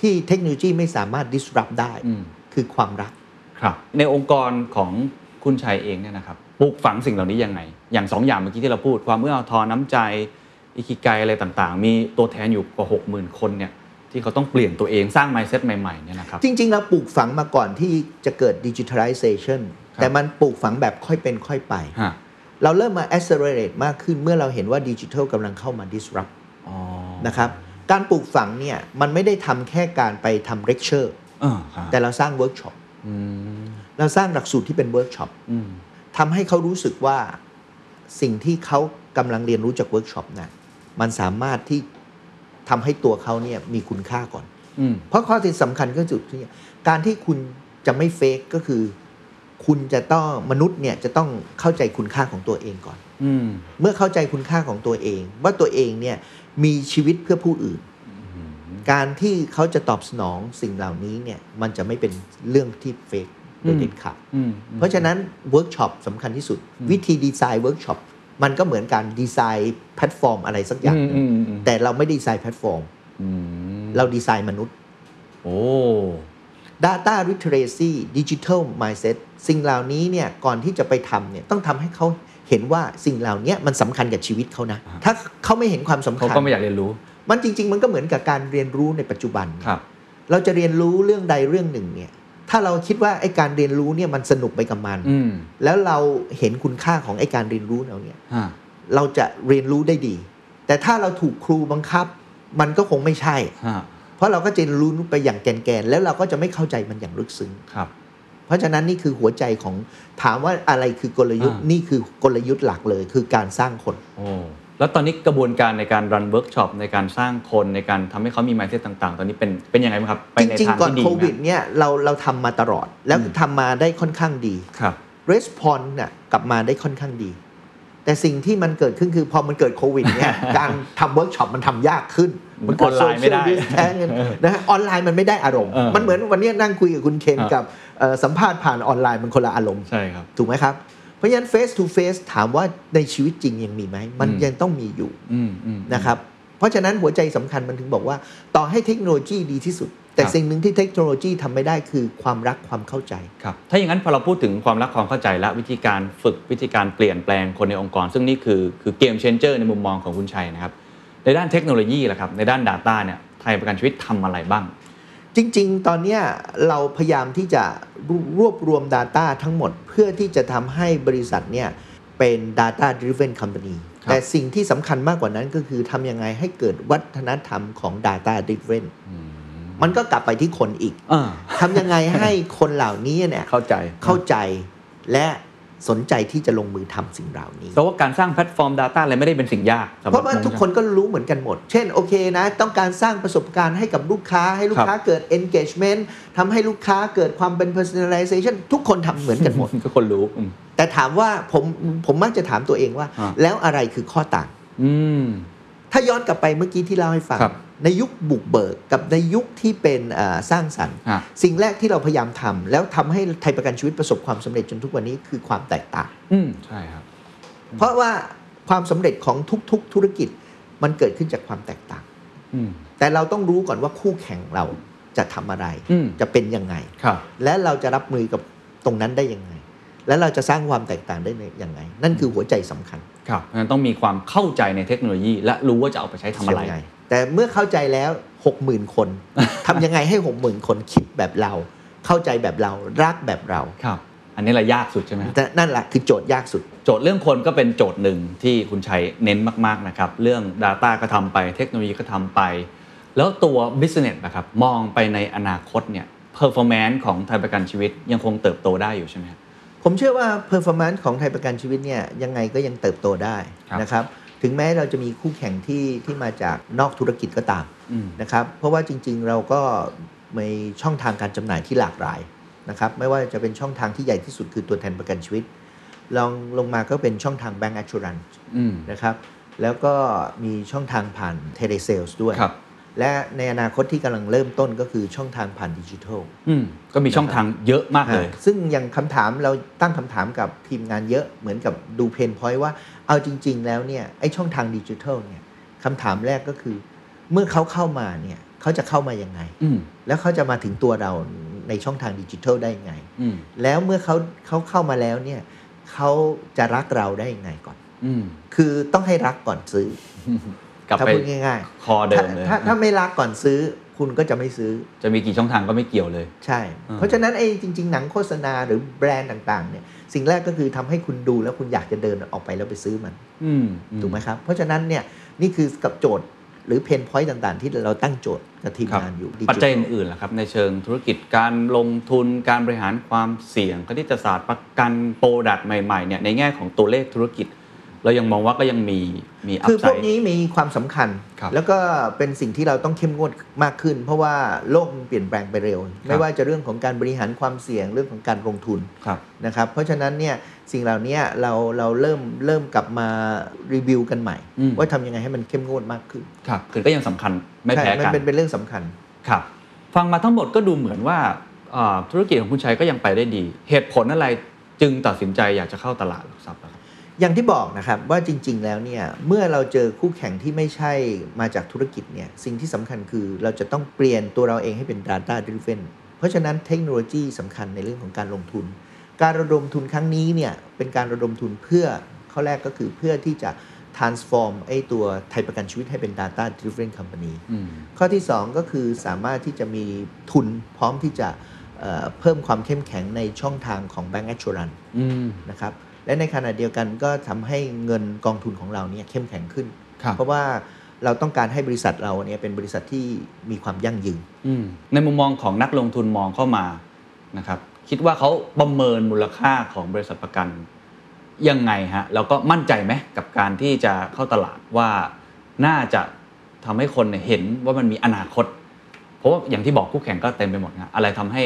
Speaker 1: ที่เทคโนโลยีไม่สามารถ disrupt ได้
Speaker 2: อืม
Speaker 1: คือความรัก
Speaker 2: ครับ ในองค์กรของคุณชัยเองเนี่ยนะครับปลูกฝังสิ่งเหล่านี้ยังไง อย่างสองอย่างเมื่อกี้ที่เราพูด ความเอื้ออาทรน้ำใจอิคิไกอะไรต่างๆ มีตัวแทนอยู่กว่า 6 0,000 คนเนี่ยที่เขาต้องเปลี่ยนตัวเองสร้าง mindset ใหม่ๆเนี่ยนะครับ
Speaker 1: จริง ๆ เราปลูกฝังมาก่อนที่จะเกิด digitalization
Speaker 2: ครับ
Speaker 1: แต่มันปลูกฝังแบบค่อยเป็นค่อยไป
Speaker 2: ฮะ
Speaker 1: เราเริ่มมา accelerate มากขึ้นเมื่อเราเห็นว่าดิจิทัลกำลังเข้ามา disrupt
Speaker 2: อ๋อ
Speaker 1: นะครับการปลูกฝังเนี่ยมันไม่ได้ทำแค่การไปทำ lecture
Speaker 2: เออครับ
Speaker 1: แต่เราสร้างเวิร์กช็อป
Speaker 2: อืม
Speaker 1: เราสร้างหลักสูตรที่เป็นเวิร์กช็อป
Speaker 2: อืม
Speaker 1: ทำให้เขารู้สึกว่าสิ่งที่เขากำลังเรียนรู้จากเวิร์กช็อปน่ะมันสามารถที่ทำให้ตัวเขาเนี่ยมีคุณค่าก่อน
Speaker 2: อืม
Speaker 1: เพราะข้อที่สำคัญก็คือที่การที่คุณจะไม่ fake ก็คือ คุณจะต้องมนุษย์เนี่ยจะต้องเข้าใจคุณค่าของตัวเองก่อน
Speaker 2: อืม
Speaker 1: เมื่อเข้าใจคุณค่าของตัวเอง ว่าตัวเองเนี่ยมีชีวิตเพื่อผู้อื่น การที่เขาจะตอบสนองสิ่งเหล่านี้เนี่ยมันจะไม่เป็นเรื่องที่ fake โดยเด็ดขาด
Speaker 2: อืม
Speaker 1: เพราะฉะนั้นเวิร์กช็อปสำคัญที่สุด วิธีดีไซน์เวิร์กช็อปมันก็เหมือนการดีไซน์แพลตฟอร์มอะไรสักอย่างหนึ่ง
Speaker 2: อืมอืมอืม
Speaker 1: แต่เราไม่ดีไซน์แพลตฟอร์ม
Speaker 2: อืม
Speaker 1: เราดีไซน์มนุษย์
Speaker 2: โอ้
Speaker 1: Data Literacy Digital Mindset สิ่งเหล่านี้เนี่ยก่อนที่จะไปทำเนี่ยต้องทำให้เขาเห็นว่าสิ่งเหล่านี้มันสำคัญกับชีวิตเขานะ ถ้าเขาไม่เห็นความสำ
Speaker 2: เขา
Speaker 1: คัญ
Speaker 2: ก็ไม่อยากเรียนรู้
Speaker 1: มันจริง ๆ มันก็เหมือนกับการเรียนรู้ในปัจจุบัน
Speaker 2: ครับ
Speaker 1: เราจะเรียนรู้เรื่องใดเรื่องหนึ่งเนี่ยถ้าเราคิดว่าไอ้การเรียนรู้เนี่ยมันสนุกไปกับมัน
Speaker 2: อืม
Speaker 1: แล้วเราเห็นคุณค่าของไอ้การเรียนรู้เราเนี่ย
Speaker 2: ฮะ
Speaker 1: เราจะเรียนรู้ได้ดี แต่ถ้าเราถูกครูบังคับ มันก็คงไม่ใช่
Speaker 2: ฮะ
Speaker 1: เพราะเราก็จะเรียนรู้ไปอย่างแกนๆแล้วเราก็จะไม่เข้าใจมันอย่างลึกซึ้ง
Speaker 2: ครับ
Speaker 1: เพราะฉะนั้นนี่คือหัวใจของถามว่าอะไรคือกลยุทธ์
Speaker 2: อ่านี่
Speaker 1: นี่คือกลยุทธ์หลักเลยคือการสร้างคน
Speaker 2: โอ้แล้วตอนนี้กระบวนการในการรันเวิร์กช็อปในการสร้างคนในการทำให้เขามี mindset ต่าง ๆ ตอนนี้เป็นเป็นยังไงบ้างครับไป
Speaker 1: จ
Speaker 2: ใน
Speaker 1: ริง
Speaker 2: ทาง
Speaker 1: ๆก่อน
Speaker 2: ที่ดี
Speaker 1: โค
Speaker 2: ไหม
Speaker 1: วิดเนี่ยเราเราทำมาตลอดแล้วทำมาได้ค่อนข้างดี
Speaker 2: ครับ
Speaker 1: response เนี่ยกลับมาได้ค่อนข้างดี แต่สิ่งที่มันเกิดขึ้นคือพอมันเกิดโควิดเนี่ยการทำเวิร์กช็อปมันทำยากขึ้น
Speaker 2: มันออนไลน์ไม่ได้
Speaker 1: เกิ social distance นะฮะออนไลน์มันไม่ได้อารมณ์
Speaker 2: เออ
Speaker 1: มันเหมือนวันนี้นั่งคุยกับคุณเคน
Speaker 2: ครับ
Speaker 1: กับเอ่อสัมภาษณ์ผ่านออนไลน์มันคนละอารมณ์
Speaker 2: ใช่ครับ
Speaker 1: ถูกไหมครับ เพราะฉะนั้น face to face ถามว่าในชีวิตจริงยังมีไหม มัน
Speaker 2: อืม
Speaker 1: ยังต้องมีอยู่
Speaker 2: อืมอืม
Speaker 1: นะครับเพราะฉะนั้นหัวใจสำคัญมันถึงบอกว่า ต่อให้เทคโนโลยีดีที่สุด แต่
Speaker 2: ครับ
Speaker 1: สิ่งหนึ่งที่เทคโนโลยีทำไม่ได้คือความรักความเข้าใจ
Speaker 2: ครับถ้าอย่างนั้นพอเราพูดถึงความรักความเข้าใจและวิธีการฝึกวิธีการเปลี่ยนแปลงคนในองค์กร ซึ่งนี่คือคือเกมเชนเจอร์ในมุมมองของคุณชัยนะครับ ในด้านเทคโนโลยีล่ะครับในด้าน Data เนี่ยไทยประกันชีวิตทำอะไรบ้าง
Speaker 1: จริง ๆ ตอนเนี้ยเราพยายามที่จะรวบรวม Data ทั้งหมด เพื่อที่จะทำให้บริษัทเนี่ยเป็น Data Driven Company
Speaker 2: ครับ
Speaker 1: แต่สิ่งที่สำคัญมากกว่านั้นก็คือทำยังไงให้เกิดวัฒนธรรมของ Data Driven มันก็กลับไปที่คนอีก
Speaker 2: อ่า
Speaker 1: ทำยังไงให้คนเหล่านี้เนี่ย
Speaker 2: เข้าใจ
Speaker 1: เข้าใจและ สนใจที่จะลงมือทำสิ่งเหล่านี้
Speaker 2: เพราะว่าการสร้างแพลตฟอร์ม Data อะไรไม่ได้เป็นสิ่งยากสำหบ
Speaker 1: เพราะว่า
Speaker 2: ผม
Speaker 1: ทุกคนก็รู้เหมือนกันหมด เช่นโอเคนะ ต้องการสร้างประสบการณ์ให้กับลูกค้าให้ลูกค้าเกิด engagement ทำให้ลูกค้าเกิดความเป็น personalization ทุกคนทำเหมือนกันหมด
Speaker 2: ทุกคนรู้อืม
Speaker 1: แต่ถามว่าผมผมมักจะถามตัวเองว่า
Speaker 2: อ่า
Speaker 1: แล้วอะไรคือข้อต่าง
Speaker 2: อืม
Speaker 1: ถ้าย้อนกลับไปเมื่อกี้ที่เล่าให้ฟัง
Speaker 2: ครับ
Speaker 1: ในยุคบุกเบิกกับในยุคที่เป็นเอ่อสร้างสรรค์
Speaker 2: ฮะ
Speaker 1: สิ่งแรกที่เราพยายามทำแล้วทำให้ไทยประกันชีวิตประสบความสำเร็จจนทุกวันนี้คือความแตกต่าง
Speaker 2: อืมใช่ครับ
Speaker 1: เพราะว่าความสำเร็จของทุก ๆ ธุรกิจมันเกิดขึ้นจากความแตกต่าง
Speaker 2: อืม
Speaker 1: แต่เราต้องรู้ก่อนว่าคู่แข่งเราจะทำอะไร
Speaker 2: อืม
Speaker 1: จะเป็นยังไง
Speaker 2: ครับ
Speaker 1: และเราจะรับมือกับตรงนั้นได้ยังไง และเราจะสร้างความแตกต่างได้ในยังไง นั่นคือหัวใจสำคัญ
Speaker 2: ครับเพราะฉะนั้นต้องมีความเข้าใจในเทคโนโลยี และรู้ว่าจะเอาไปใช้ทำอะไร
Speaker 1: ยังง แต่เมื่อเข้าใจแล้ว60,000คนทำยังไงให้60,000คนคิดแบบเรา เข้าใจแบบเรารักแบบเรา
Speaker 2: ครับอันนี้แหละยากสุดใช่ไหมครับ
Speaker 1: แต่นั่นแหละคือโจทย์ยากสุด
Speaker 2: โจทย์เรื่องคนก็เป็นโจทย์หนึ่งที่คุณชัยเน้นมากๆนะครับ เรื่อง Data ก็ทำไปเทคโนโลยีก็ทำไป แล้วตัว Business นะครับมองไปในอนาคตเนี่ย Performance ของไทยประกันชีวิตยังคงเติบโตได้อยู่ใช่ไหมครับ
Speaker 1: ผมเชื่อว่า performance ของไทยประกันชีวิตเนี่ยยังไงก็ยังเติบโตได้
Speaker 2: ครับ
Speaker 1: นะครับ ถึงแม้เราจะมีคู่แข่งที่ที่มาจากนอกธุรกิจก็ตาม
Speaker 2: อืม
Speaker 1: นะครับ เพราะว่าจริง ๆ เราก็มีช่องทางการจำหน่ายที่หลากหลายนะครับ ไม่ว่าจะเป็นช่องทางที่ใหญ่ที่สุดคือตัวแทนประกันชีวิตลองลงมาก็เป็นช่องทาง Bank Assurance
Speaker 2: อืม
Speaker 1: นะครับ แล้วก็มีช่องทางผ่าน Telesales ด้วย
Speaker 2: ครับ
Speaker 1: และในอนาคตที่กำลังเริ่มต้นก็คือช่องทางผ่านดิจิทัล
Speaker 2: อืมก็มีช่องทางเยอะมากเลย
Speaker 1: ซึ่งอย่างคำถามเราตั้งคำถามกับทีมงานเยอะเหมือนกับดูเพนพอยต์ว่าเอาจริง ๆ แล้วเนี่ยไอช่องทางดิจิทัลเนี่ยคำถามแรกก็คือ เมื่อเขาเข้ามาเนี่ยเขาจะเข้ามายังไง
Speaker 2: อืม
Speaker 1: แล้วเขาจะมาถึงตัวเราในช่องทางดิจิทัลได้ยังไง
Speaker 2: อืม
Speaker 1: แล้วเมื่อเขาเขาเข้ามาแล้วเนี่ยเขาจะรักเราได้ยังไงก่อน
Speaker 2: อืม
Speaker 1: คือต้องให้รักก่อนซื้อ
Speaker 2: กลับ
Speaker 1: ถ้า
Speaker 2: ไป
Speaker 1: พูดง่าย
Speaker 2: คอ
Speaker 1: ๆ
Speaker 2: เดิ
Speaker 1: ถ้าม
Speaker 2: เลย
Speaker 1: ถ้าถ้าไม่รักก่อนซื้อคุณก็จะไม่ซื้อ
Speaker 2: จะมีกี่ช่องทางก็ไม่เกี่ยวเลย
Speaker 1: ใช่
Speaker 2: อืม
Speaker 1: เพราะฉะนั้นไอ้จริง ๆ หนังโฆษณาหรือแบรนด์ต่างๆเนี่ยสิ่งแรกก็คือทำให้คุณดูแล้วคุณอยากจะเดินออกไปแล้วไปซื้อมัน
Speaker 2: อืม
Speaker 1: ถูกไหมครับ pain ราะฉะนั้นเนี่ยนี่คือกับโจทย์หรือเพนพอยต์ต่างๆ ที่เราตั้งโจทย์กับทีม
Speaker 2: ครับ
Speaker 1: งานอยู่
Speaker 2: ปัจจัย
Speaker 1: ดิจิทัล
Speaker 2: อื่นๆล่ะครับ ในเชิงธุรกิจการลงทุนการบริหารความเสี่ยงคณิตศาสตร์ประกัน product ใหม่ๆเนี่ยในแง่ของตัวเลขธุรกิจ เรายังมองว่าก็ยังมีมี upside
Speaker 1: คือพวกนี้มีความสำคัญ
Speaker 2: ครับ
Speaker 1: แล้วก็เป็นสิ่งที่เราต้องเข้มงวดมากขึ้น เพราะว่าโลกมันเปลี่ยนแปลงไปเร็ว ไม่ว่าจะเรื่องของการบริหารความเสี่ยงเรื่องของการลงทุน
Speaker 2: ครับ
Speaker 1: นะครับเพราะฉะนั้นเนี่ยสิ่งเหล่านี้เราเราเริ่มเริ่มกลับมารีวิวกันใหม่
Speaker 2: อืม
Speaker 1: ว่าทำยังไงให้มันเข้มงวดมากขึ้น
Speaker 2: ครับคือก็ยังสำคัญไม่
Speaker 1: ใช่
Speaker 2: แพ้
Speaker 1: มัน
Speaker 2: กัน
Speaker 1: เป็นเป็นเรื่องสำคัญ
Speaker 2: ครับฟังมาทั้งหมดก็ดูเหมือนว่าอ่าธุรกิจของคุณชัยก็ยังไปได้ดี เหตุผลอะไรจึงตัดสินใจอยากจะเข้าตลาดหลักทรัพย์ล่ะครับ
Speaker 1: อย่างที่บอกนะครับว่าจริง ๆ แล้วเนี่ยเมื่อเราเจอคู่แข่งที่ไม่ใช่มาจากธุรกิจเนี่ยสิ่งที่สำคัญคือเราจะต้องเปลี่ยนตัวเราเองให้เป็น Data Driven เพราะฉะนั้นเทคโนโลยีสำคัญในเรื่องของการลงทุน การระดมทุนครั้งนี้เนี่ยเป็นการระดมทุนเพื่อข้อแรกก็คือเพื่อที่จะ transform ไอ้ตัวไทยประกันชีวิตให้เป็น Data Driven Company
Speaker 2: อืม
Speaker 1: ข้อที่ 2 ก็คือสามารถที่จะมีทุนพร้อมที่จะเอ่อเพิ่มความเข้มแข็งในช่องทางของ Bank Assurance
Speaker 2: อืม
Speaker 1: นะครับ และในขณะเดียวกันก็ทำให้เงินกองทุนของเราเนี่ยเข้มแข็งขึ้น
Speaker 2: ครับ
Speaker 1: เพราะว่าเราต้องการให้บริษัทเราเนี่ยเป็นบริษัทที่มีความยั่งยืน
Speaker 2: อืมในมุมมองของนักลงทุนมองเข้ามานะครับ คิดว่าเขาประเมินมูลค่าของบริษัทประกันยังไงฮะแล้วก็มั่นใจไหมกับการที่จะเข้าตลาดว่าน่าจะทำให้คนเนี่ยเห็นว่ามันมีอนาคต เพราะว่าอย่างที่บอกคู่แข่งก็เต็มไปหมดนะอะไรทำให้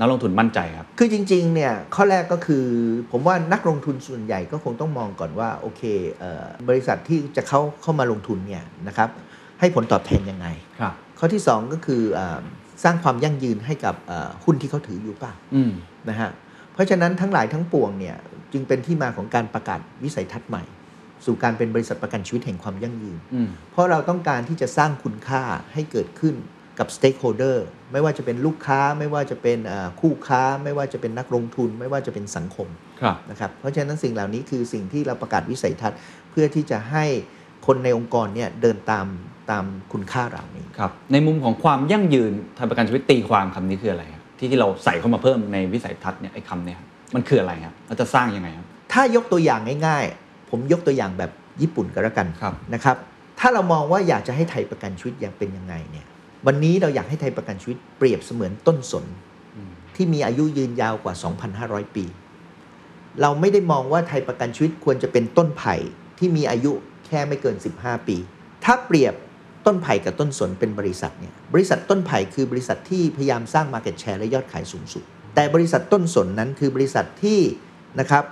Speaker 2: นักลงทุนมั่นใจครับ
Speaker 1: คือจริงๆเนี่ยข้อแรกก็คือ ผมว่านักลงทุนส่วนใหญ่ก็คงต้องมองก่อนว่าโอเคเอ่อบริษัทที่จะเข้าเข้ามาลงทุนเนี่ยนะครับให้ผลตอบแทนยังไง
Speaker 2: ครับ
Speaker 1: ข้อที่ 2 ก็คือเออสร้างความยั่งยืนให้กับเอ่อหุ้นที่เขาถืออยู่เปล่า
Speaker 2: อืม
Speaker 1: นะฮะเพราะฉะนั้นทั้งหลายทั้งปวงเนี่ยจึงเป็นที่มาของการประกาศวิสัยทัศน์ใหม่ สู่การเป็นบริษัทประกันชีวิตแห่งความยั่งยืน
Speaker 2: อืม
Speaker 1: เพราะเราต้องการที่จะสร้างคุณค่าให้เกิดขึ้น กับ stakeholder ไม่ว่าจะเป็นลูกค้าไม่ว่าจะเป็นเอ่อคู่ค้า ไม่ว่าจะเป็นนักลงทุน ไม่ว่าจะเป็นสังคม
Speaker 2: ครับ
Speaker 1: นะครับเพราะฉะนั้นสิ่งเหล่านี้คือสิ่งที่เราประกาศวิสัยทัศน์ เพื่อที่จะให้คนในองค์กรเนี่ยเดินตามตามคุณค่าเหล่านี้
Speaker 2: ครับในมุมของความยั่งยืนทางประกันชีวิตตีความคำนี้คืออะไรครับที่ที่เราใส่เข้ามาเพิ่มในวิสัยทัศน์เนี่ยไอ้คำเนี่ยครับมันคืออะไรครับเราจะสร้างยังไงครับ
Speaker 1: ถ้ายกตัวอย่างง่าย ๆ ผมยกตัวอย่างแบบญี่ปุ่นก็แล้วกัน
Speaker 2: ครับ
Speaker 1: นะครับถ้าเรามองว่าอยากจะให้ไทยประกันชีวิตอย่างเป็นยังไงเนี่ย วันนี้เราอยากให้ไทยประกันชีวิตเปรียบเสมือนต้นสนที่มีอายุยืนยาวกว่า 2,500 ปี เราไม่ได้มองว่าไทยประกันชีวิตควรจะเป็นต้นไผ่ที่มีอายุแค่ไม่เกิน 15 ปี ถ้าเปรียบต้นไผ่กับต้นสนเป็นบริษัทเนี่ย บริษัทต้นไผ่คือบริษัทที่พยายามสร้าง Market Share และยอดขายสูงสุด แต่บริษัทต้นสนนั้นคือบริษัทที่นะครับ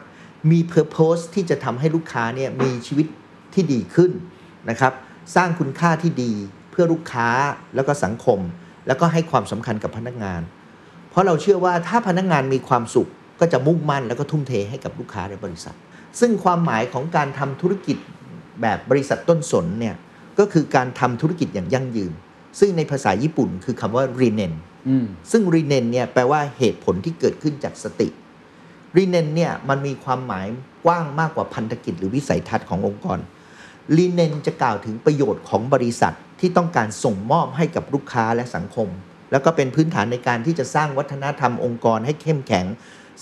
Speaker 1: มี Purpose ที่จะทำให้ลูกค้าเนี่ยมีชีวิตที่ดีขึ้นนะครับ สร้างคุณค่าที่ดี เพื่อลูกค้าแล้วก็สังคม แล้วก็ให้ความสำคัญกับพนักงาน เพราะเราเชื่อว่าถ้าพนักงานมีความสุขก็จะมุ่งมั่นแล้วก็ทุ่มเทให้กับลูกค้าในบริษัท ซึ่งความหมายของการทำธุรกิจแบบบริษัทต้นสนเนี่ยก็คือการทำธุรกิจอย่างยั่งยืน ซึ่งในภาษาญี่ปุ่นคือคำว่า rinen
Speaker 2: อืม
Speaker 1: ซึ่ง rinen เนี่ยแปลว่าเหตุผลที่เกิดขึ้นจากสติ rinen เนี่ยมันมีความหมายกว้างมากกว่าพันธกิจหรือวิสัยทัศน์ขององค์กร rinen จะกล่าวถึงประโยชน์ของบริษัท ที่ต้องการส่งมอบให้กับลูกค้าและสังคม แล้วก็เป็นพื้นฐานในการที่จะสร้างวัฒนธรรมองค์กรให้เข้มแข็ง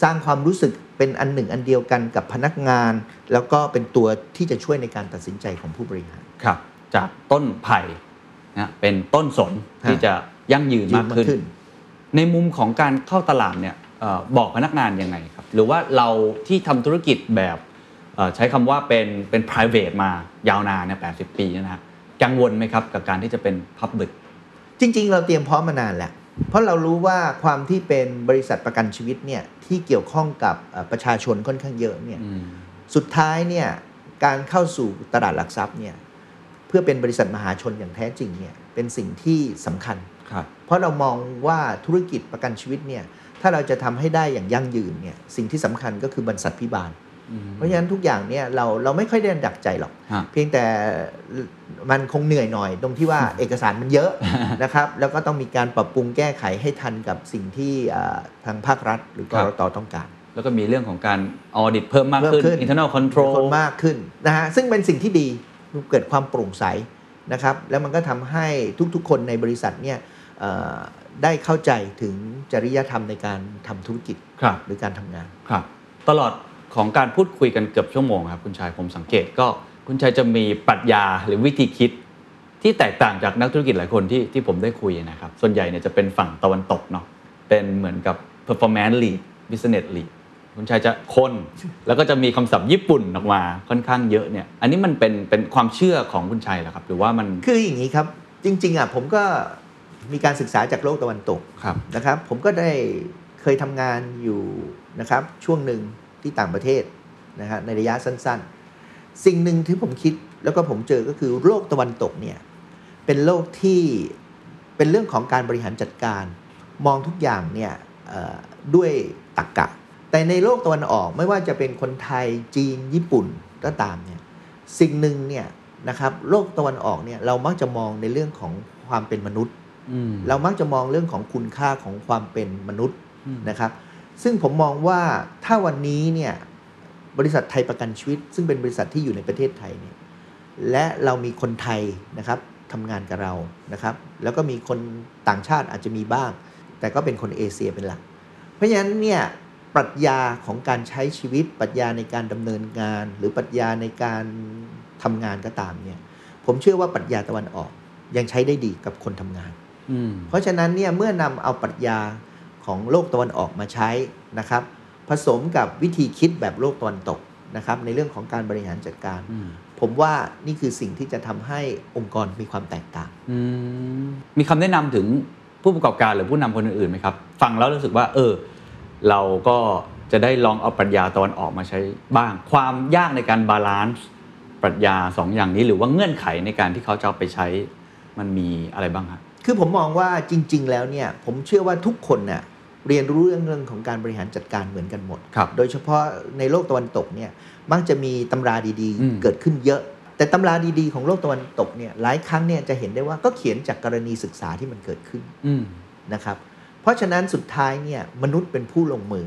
Speaker 1: สร้างความรู้สึกเป็นอันหนึ่งอันเดียวกันกับพนักงาน แล้วก็เป็นตัวที่จะช่วยในการตัดสินใจของผู้บริหาร
Speaker 2: ครับ จากต้นไผ่นะเป็นต้นสนที่จะยั่งยืนมากขึ้น ในมุมของการเข้าตลาดเนี่ยเออบอกพนักงานยังไงครับ หรือว่าเราที่ทำธุรกิจแบบเอ่อใช้คำว่าเป็นเป็น private มายาวนานเนี่ย80ปีนะฮะ กังวลไหมครับ กับการที่จะเป็น public
Speaker 1: จริง ๆ เราเตรียมพร้อมมานานแล้วเพราะเรารู้ว่าความที่เป็นบริษัทประกันชีวิตเนี่ยที่เกี่ยวข้องกับเอ่อประชาชนค่อนข้างเยอะเนี่ย
Speaker 2: อืม
Speaker 1: สุดท้ายเนี่ยการเข้าสู่ตลาดหลักทรัพย์เนี่ยเพื่อเป็นบริษัทมหาชนอย่างแท้จริงเนี่ยเป็นสิ่งที่สำคัญ
Speaker 2: ครับ
Speaker 1: เพราะเรามองว่าธุรกิจประกันชีวิตเนี่ยถ้าเราจะทำให้ได้อย่างยั่งยืนเนี่ยสิ่งที่สำคัญก็คือบรรษัทพิบาล เพราะฉะนั้นทุกอย่างเนี่ยเราเราไม่ค่อยได้ดักใจหรอก
Speaker 2: ฮะ
Speaker 1: เพียงแต่มันคงเหนื่อยหน่อย ตรงที่ว่าเอกสารมันเยอะนะครับ แล้วก็ต้องมีการปรับปรุงแก้ไขให้ทันกับสิ่งที่อ่าทางภาครัฐ หรือก
Speaker 2: ครับ
Speaker 1: รตต้องการ
Speaker 2: แล้วก็มีเรื่องของการ audit เพิ่มมากขึ้น
Speaker 1: เพิ่มขึ้น
Speaker 2: internal control
Speaker 1: คนมากขึ้นนะฮะซึ่งเป็นสิ่งที่ดีเกิดความโปร่งใสนะครับ แล้วมันก็ทำให้ทุกๆ คนในบริษัทเนี่ยเอ่อได้เข้าใจถึงจริยธรรมในการทำธุรกิจ
Speaker 2: ครับ
Speaker 1: หรือการทำงาน
Speaker 2: ครับ ตลอด ของการพูดคุยกันเกือบชั่วโมงครับคุณชายผมสังเกตก็คุณชายจะมีปรัชญาหรือวิธีคิดที่แตกต่างจากนักธุรกิจหลายคนที่ที่ผมได้คุยนะครับ ส่วนใหญ่เนี่ยจะเป็นฝั่งตะวันตกเนาะเป็นเหมือนกับ performance lead business lead คุณชายจะคนแล้วก็จะมีคำศัพท์ญี่ปุ่นออกมาค่อนข้างเยอะเนี่ย อันนี้มันเป็นเป็นความเชื่อของคุณชัยเหรอครับ หรือว่ามัน
Speaker 1: คืออย่างนี้ครับ จริง ๆอะผมก็มีการศึกษาจากโลกตะวันตก
Speaker 2: ครับ
Speaker 1: นะครับ ผมก็ได้เคยทำงานอยู่นะครับช่วงหนึ่ง ที่ต่างประเทศนะฮะในระยะสั้นๆ สิ่งหนึ่งที่ผมคิดแล้วก็ผมเจอก็คือโลกตะวันตกเนี่ยเป็นโลกที่เป็นเรื่องของการบริหารจัดการ มองทุกอย่างเนี่ยเอ่อด้วยตรรกกะ แต่ในโลกตะวันออกไม่ว่าจะเป็นคนไทยจีนญี่ปุ่นก็ตามเนี่ยสิ่งหนึ่งเนี่ยนะครับโลกตะวันออกเนี่ยเรามักจะมองในเรื่องของความเป็นมนุษย์
Speaker 2: อืม
Speaker 1: เรามักจะมองเรื่องของคุณค่าของความเป็นมนุษย์
Speaker 2: อืม
Speaker 1: นะครับ ซึ่งผมมองว่าถ้าวันนี้เนี่ยบริษัทไทยประกันชีวิต ซึ่งเป็นบริษัทที่อยู่ในประเทศไทยเนี่ยและเรามีคนไทยนะครับทำงานกับเรานะครับ แล้วก็มีคนต่างชาติอาจจะมีบ้าง แต่ก็เป็นคนเอเชียเป็นหลัก เพราะฉะนั้นเนี่ยปรัชญาของการใช้ชีวิตปรัชญาในการดำเนินงาน หรือปรัชญาในการทำงานก็ตามเนี่ยผมเชื่อว่าปรัชญาตะวันออกยังใช้ได้ดีกับคนทำงาน
Speaker 2: อืม
Speaker 1: เพราะฉะนั้นเนี่ยเมื่อนำเอาปรัชญา ของโลกตะวันออกมาใช้นะครับ ผสมกับวิธีคิดแบบโลกตะวันตกนะครับ ในเรื่องของการบริหารจัดการ
Speaker 2: อืม
Speaker 1: ผมว่านี่คือสิ่งที่จะทำให้องค์กรมีความแตกต่าง
Speaker 2: อืมมีคำแนะนำถึงผู้ประกอบการหรือผู้นำคนอื่นๆไหมครับ ฟังแล้วรู้สึกว่า เออ เราก็จะได้ลองเอาปรัชญาตะวันออกมาใช้บ้าง ความยากในการ balance ปรัชญาสองอย่างนี้หรือว่าเงื่อนไขในการที่เขาจะเอาไปใช้มันมีอะไรบ้างครับ
Speaker 1: คือผมมองว่าจริง ๆ แล้วเนี่ย ผมเชื่อว่าทุกคนเน่ย เรียนรู้เรื่องเรื่องของการบริหารจัดการเหมือนกันหมด
Speaker 2: ครับ
Speaker 1: โดยเฉพาะในโลกตะวันตกเนี่ยมักจะมีตำราดี
Speaker 2: อืม
Speaker 1: ๆเกิดขึ้นเยอะ แต่ตำราดีๆ ของโลกตะวันตกเนี่ยหลายครั้งเนี่ยจะเห็นได้ว่าก็เขียนจากกรณีศึกษาที่มันเกิดขึ้น
Speaker 2: อืม
Speaker 1: นะครับ เพราะฉะนั้นสุดท้ายเนี่ยมนุษย์เป็นผู้ลงมือ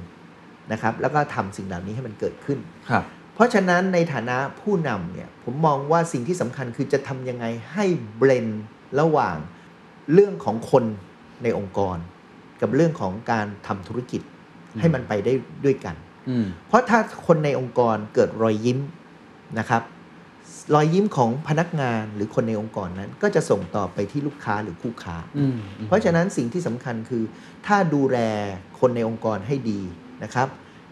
Speaker 1: นะครับ แล้วก็ทำสิ่งเหล่านี้ให้มันเกิดขึ้น
Speaker 2: ครับ
Speaker 1: เพราะฉะนั้นในฐานะผู้นำเนี่ยผมมองว่าสิ่งที่สำคัญคือจะทำยังไงให้เบลนระหว่างเรื่องของคนในองค์กร กับเรื่องของการทำธุรกิจ
Speaker 2: อืม
Speaker 1: ให้มันไปได้ด้วยกัน
Speaker 2: อืม
Speaker 1: เพราะถ้าคนในองค์กรเกิดรอยยิ้มนะครับ รอยยิ้มของพนักงานหรือคนในองค์กรนั้น ก็จะส่งต่อไปที่ลูกค้าหรือคู่ค้า
Speaker 2: อืม
Speaker 1: เพราะฉะนั้นสิ่งที่สำคัญคือ ถ้าดูแลคนในองค์กรให้ดีนะครับ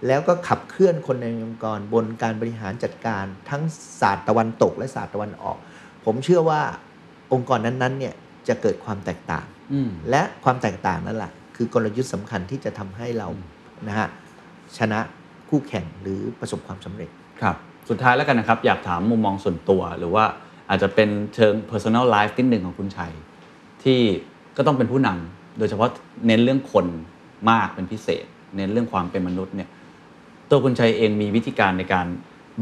Speaker 1: แล้วก็ขับเคลื่อนคนในองค์กรบนการบริหารจัดการทั้งศาสตร์ตะวันตกและศาสตร์ตะวันออก ผมเชื่อว่าองค์กรนั้นๆเนี่ยจะเกิดความแตกต่าง
Speaker 2: อืม
Speaker 1: และความแตกต่างนั่นแหละ คือกลยุทธ์สำคัญที่จะทำให้เรานะฮะชนะคู่แข่งหรือประสบความสำเร็จ
Speaker 2: ครับสุดท้ายแล้วกันนะครับ อยากถามมุมมองส่วนตัว หรือว่าอาจจะเป็นเชิง personal life นิดหนึ่งของคุณชัย ที่ก็ต้องเป็นผู้นำโดยเฉพาะเน้นเรื่องคนมากเป็นพิเศษ เน้นเรื่องความเป็นมนุษย์เนี่ยตัวคุณชัยเองมีวิธีการในการ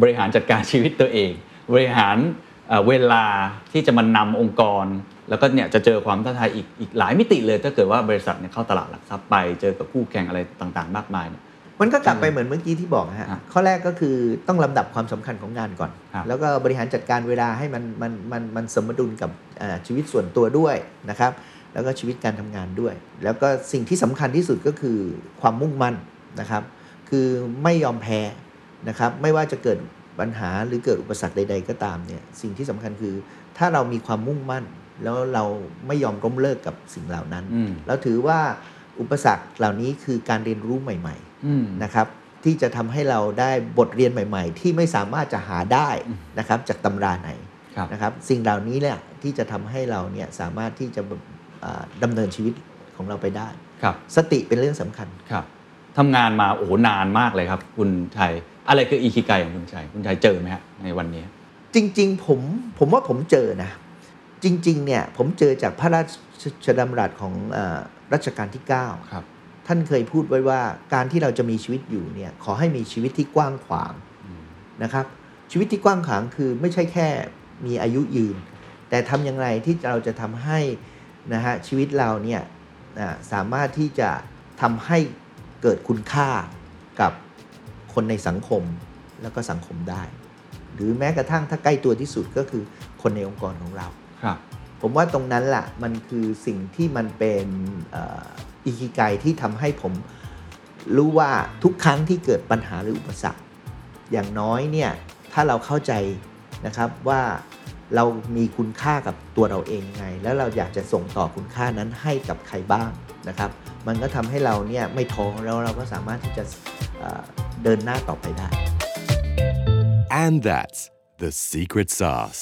Speaker 2: บริหารจัดการชีวิตตัวเอง บริหารเอ่อเวลาที่จะมานำองค์กร แล้วก็เนี่ยจะเจอความท้าทายอีกอีกหลายมิติเลย ถ้าเกิดว่าบริษัทเนี่ยเข้าตลาดหลักทรัพย์ไป เจอกับคู่แข่งอะไรต่างๆ มากมายเนี่ย
Speaker 1: มันก็กลับไปเหมือนเมื่อกี้ที่บอกนะฮะ
Speaker 2: ครับ
Speaker 1: ข้อแรกก็คือต้องลำดับความสำคัญของงานก่อน
Speaker 2: ครับ
Speaker 1: แล้วก็บริหารจัดการเวลาให้มันมันมันมันสมดุลกับอ่าชีวิตส่วนตัวด้วยนะครับแล้วก็ชีวิตการทำงานด้วย แล้วก็สิ่งที่สำคัญที่สุดก็คือความมุ่งมั่นนะครับ คือไม่ยอมแพ้นะครับไม่ว่าจะเกิดปัญหาหรือเกิดอุปสรรคใด ๆ ก็ตามเนี่ยสิ่งที่สำคัญคือถ้าเรามีความมุ่งมั่น แล้วเราไม่ยอมล้มเลิกกับสิ่งเหล่านั้น
Speaker 2: อืม
Speaker 1: เราถือว่าอุปสรรคเหล่านี้คือการเรียนรู้ใหม่ๆ
Speaker 2: อืม
Speaker 1: นะครับ ที่จะทำให้เราได้บทเรียนใหม่ ๆ ที่ไม่สามารถจะหาได้นะครับจากตำราไหน
Speaker 7: ครับ
Speaker 1: นะครับสิ่งเหล่านี้แหละที่จะทำให้เราเนี่ยสามารถที่จะอ่าดำเนินชีวิตของเราไปได้
Speaker 7: ครับ
Speaker 1: สติเป็นเรื่องสำคัญ
Speaker 7: ครับทำงานมาโอ้โหนานมากเลยครับ คุณชัยอะไรคืออีคิไกของคุณชัยคุณชัยเจอไหมฮะในวันนี้
Speaker 1: จริง ๆ ผมผมว่าผมเจอนะ จริงๆเนี่ยผมเจอจากพระราชดำรัสของอารัชกาลที่9
Speaker 7: ครับ
Speaker 1: ท่านเคยพูดไว้ว่าการที่เราจะมีชีวิตอยู่เนี่ยขอให้มีชีวิตที่กว้างขวางนะครับ ชีวิตที่กว้างขวางคือไม่ใช่แค่มีอายุยืน แต่ทำอย่างไรที่เราจะทำให้นะฮะชีวิตเราเนี่ยอ่าสามารถที่จะทำให้เกิดคุณค่ากับคนในสังคมแล้วก็สังคมได้ หรือแม้กระทั่งถ้าใกล้ตัวที่สุดก็คือคนในองค์กรของเรา
Speaker 7: ครับ
Speaker 1: ผมว่าตรงนั้นแหละมันคือสิ่งที่มันเป็นเอิคิไกที่ทำให้ผมรู้ว่าทุกครั้งที่เกิดปัญหาหรืออุปสรรค อย่างน้อยเนี่ยถ้าเราเข้าใจนะครับว่าเรามีคุณค่ากับตัวเราเองยังไง แล้วเราอยากจะส่งต่อคุณค่านั้นให้กับใครบ้างนะครับ มันก็ทำให้เราเนี่ยไม่ท้อแล้วเราก็สามารถที่จะเอ่อเดินหน้าต่อไปได้
Speaker 3: And that's the secret sauce.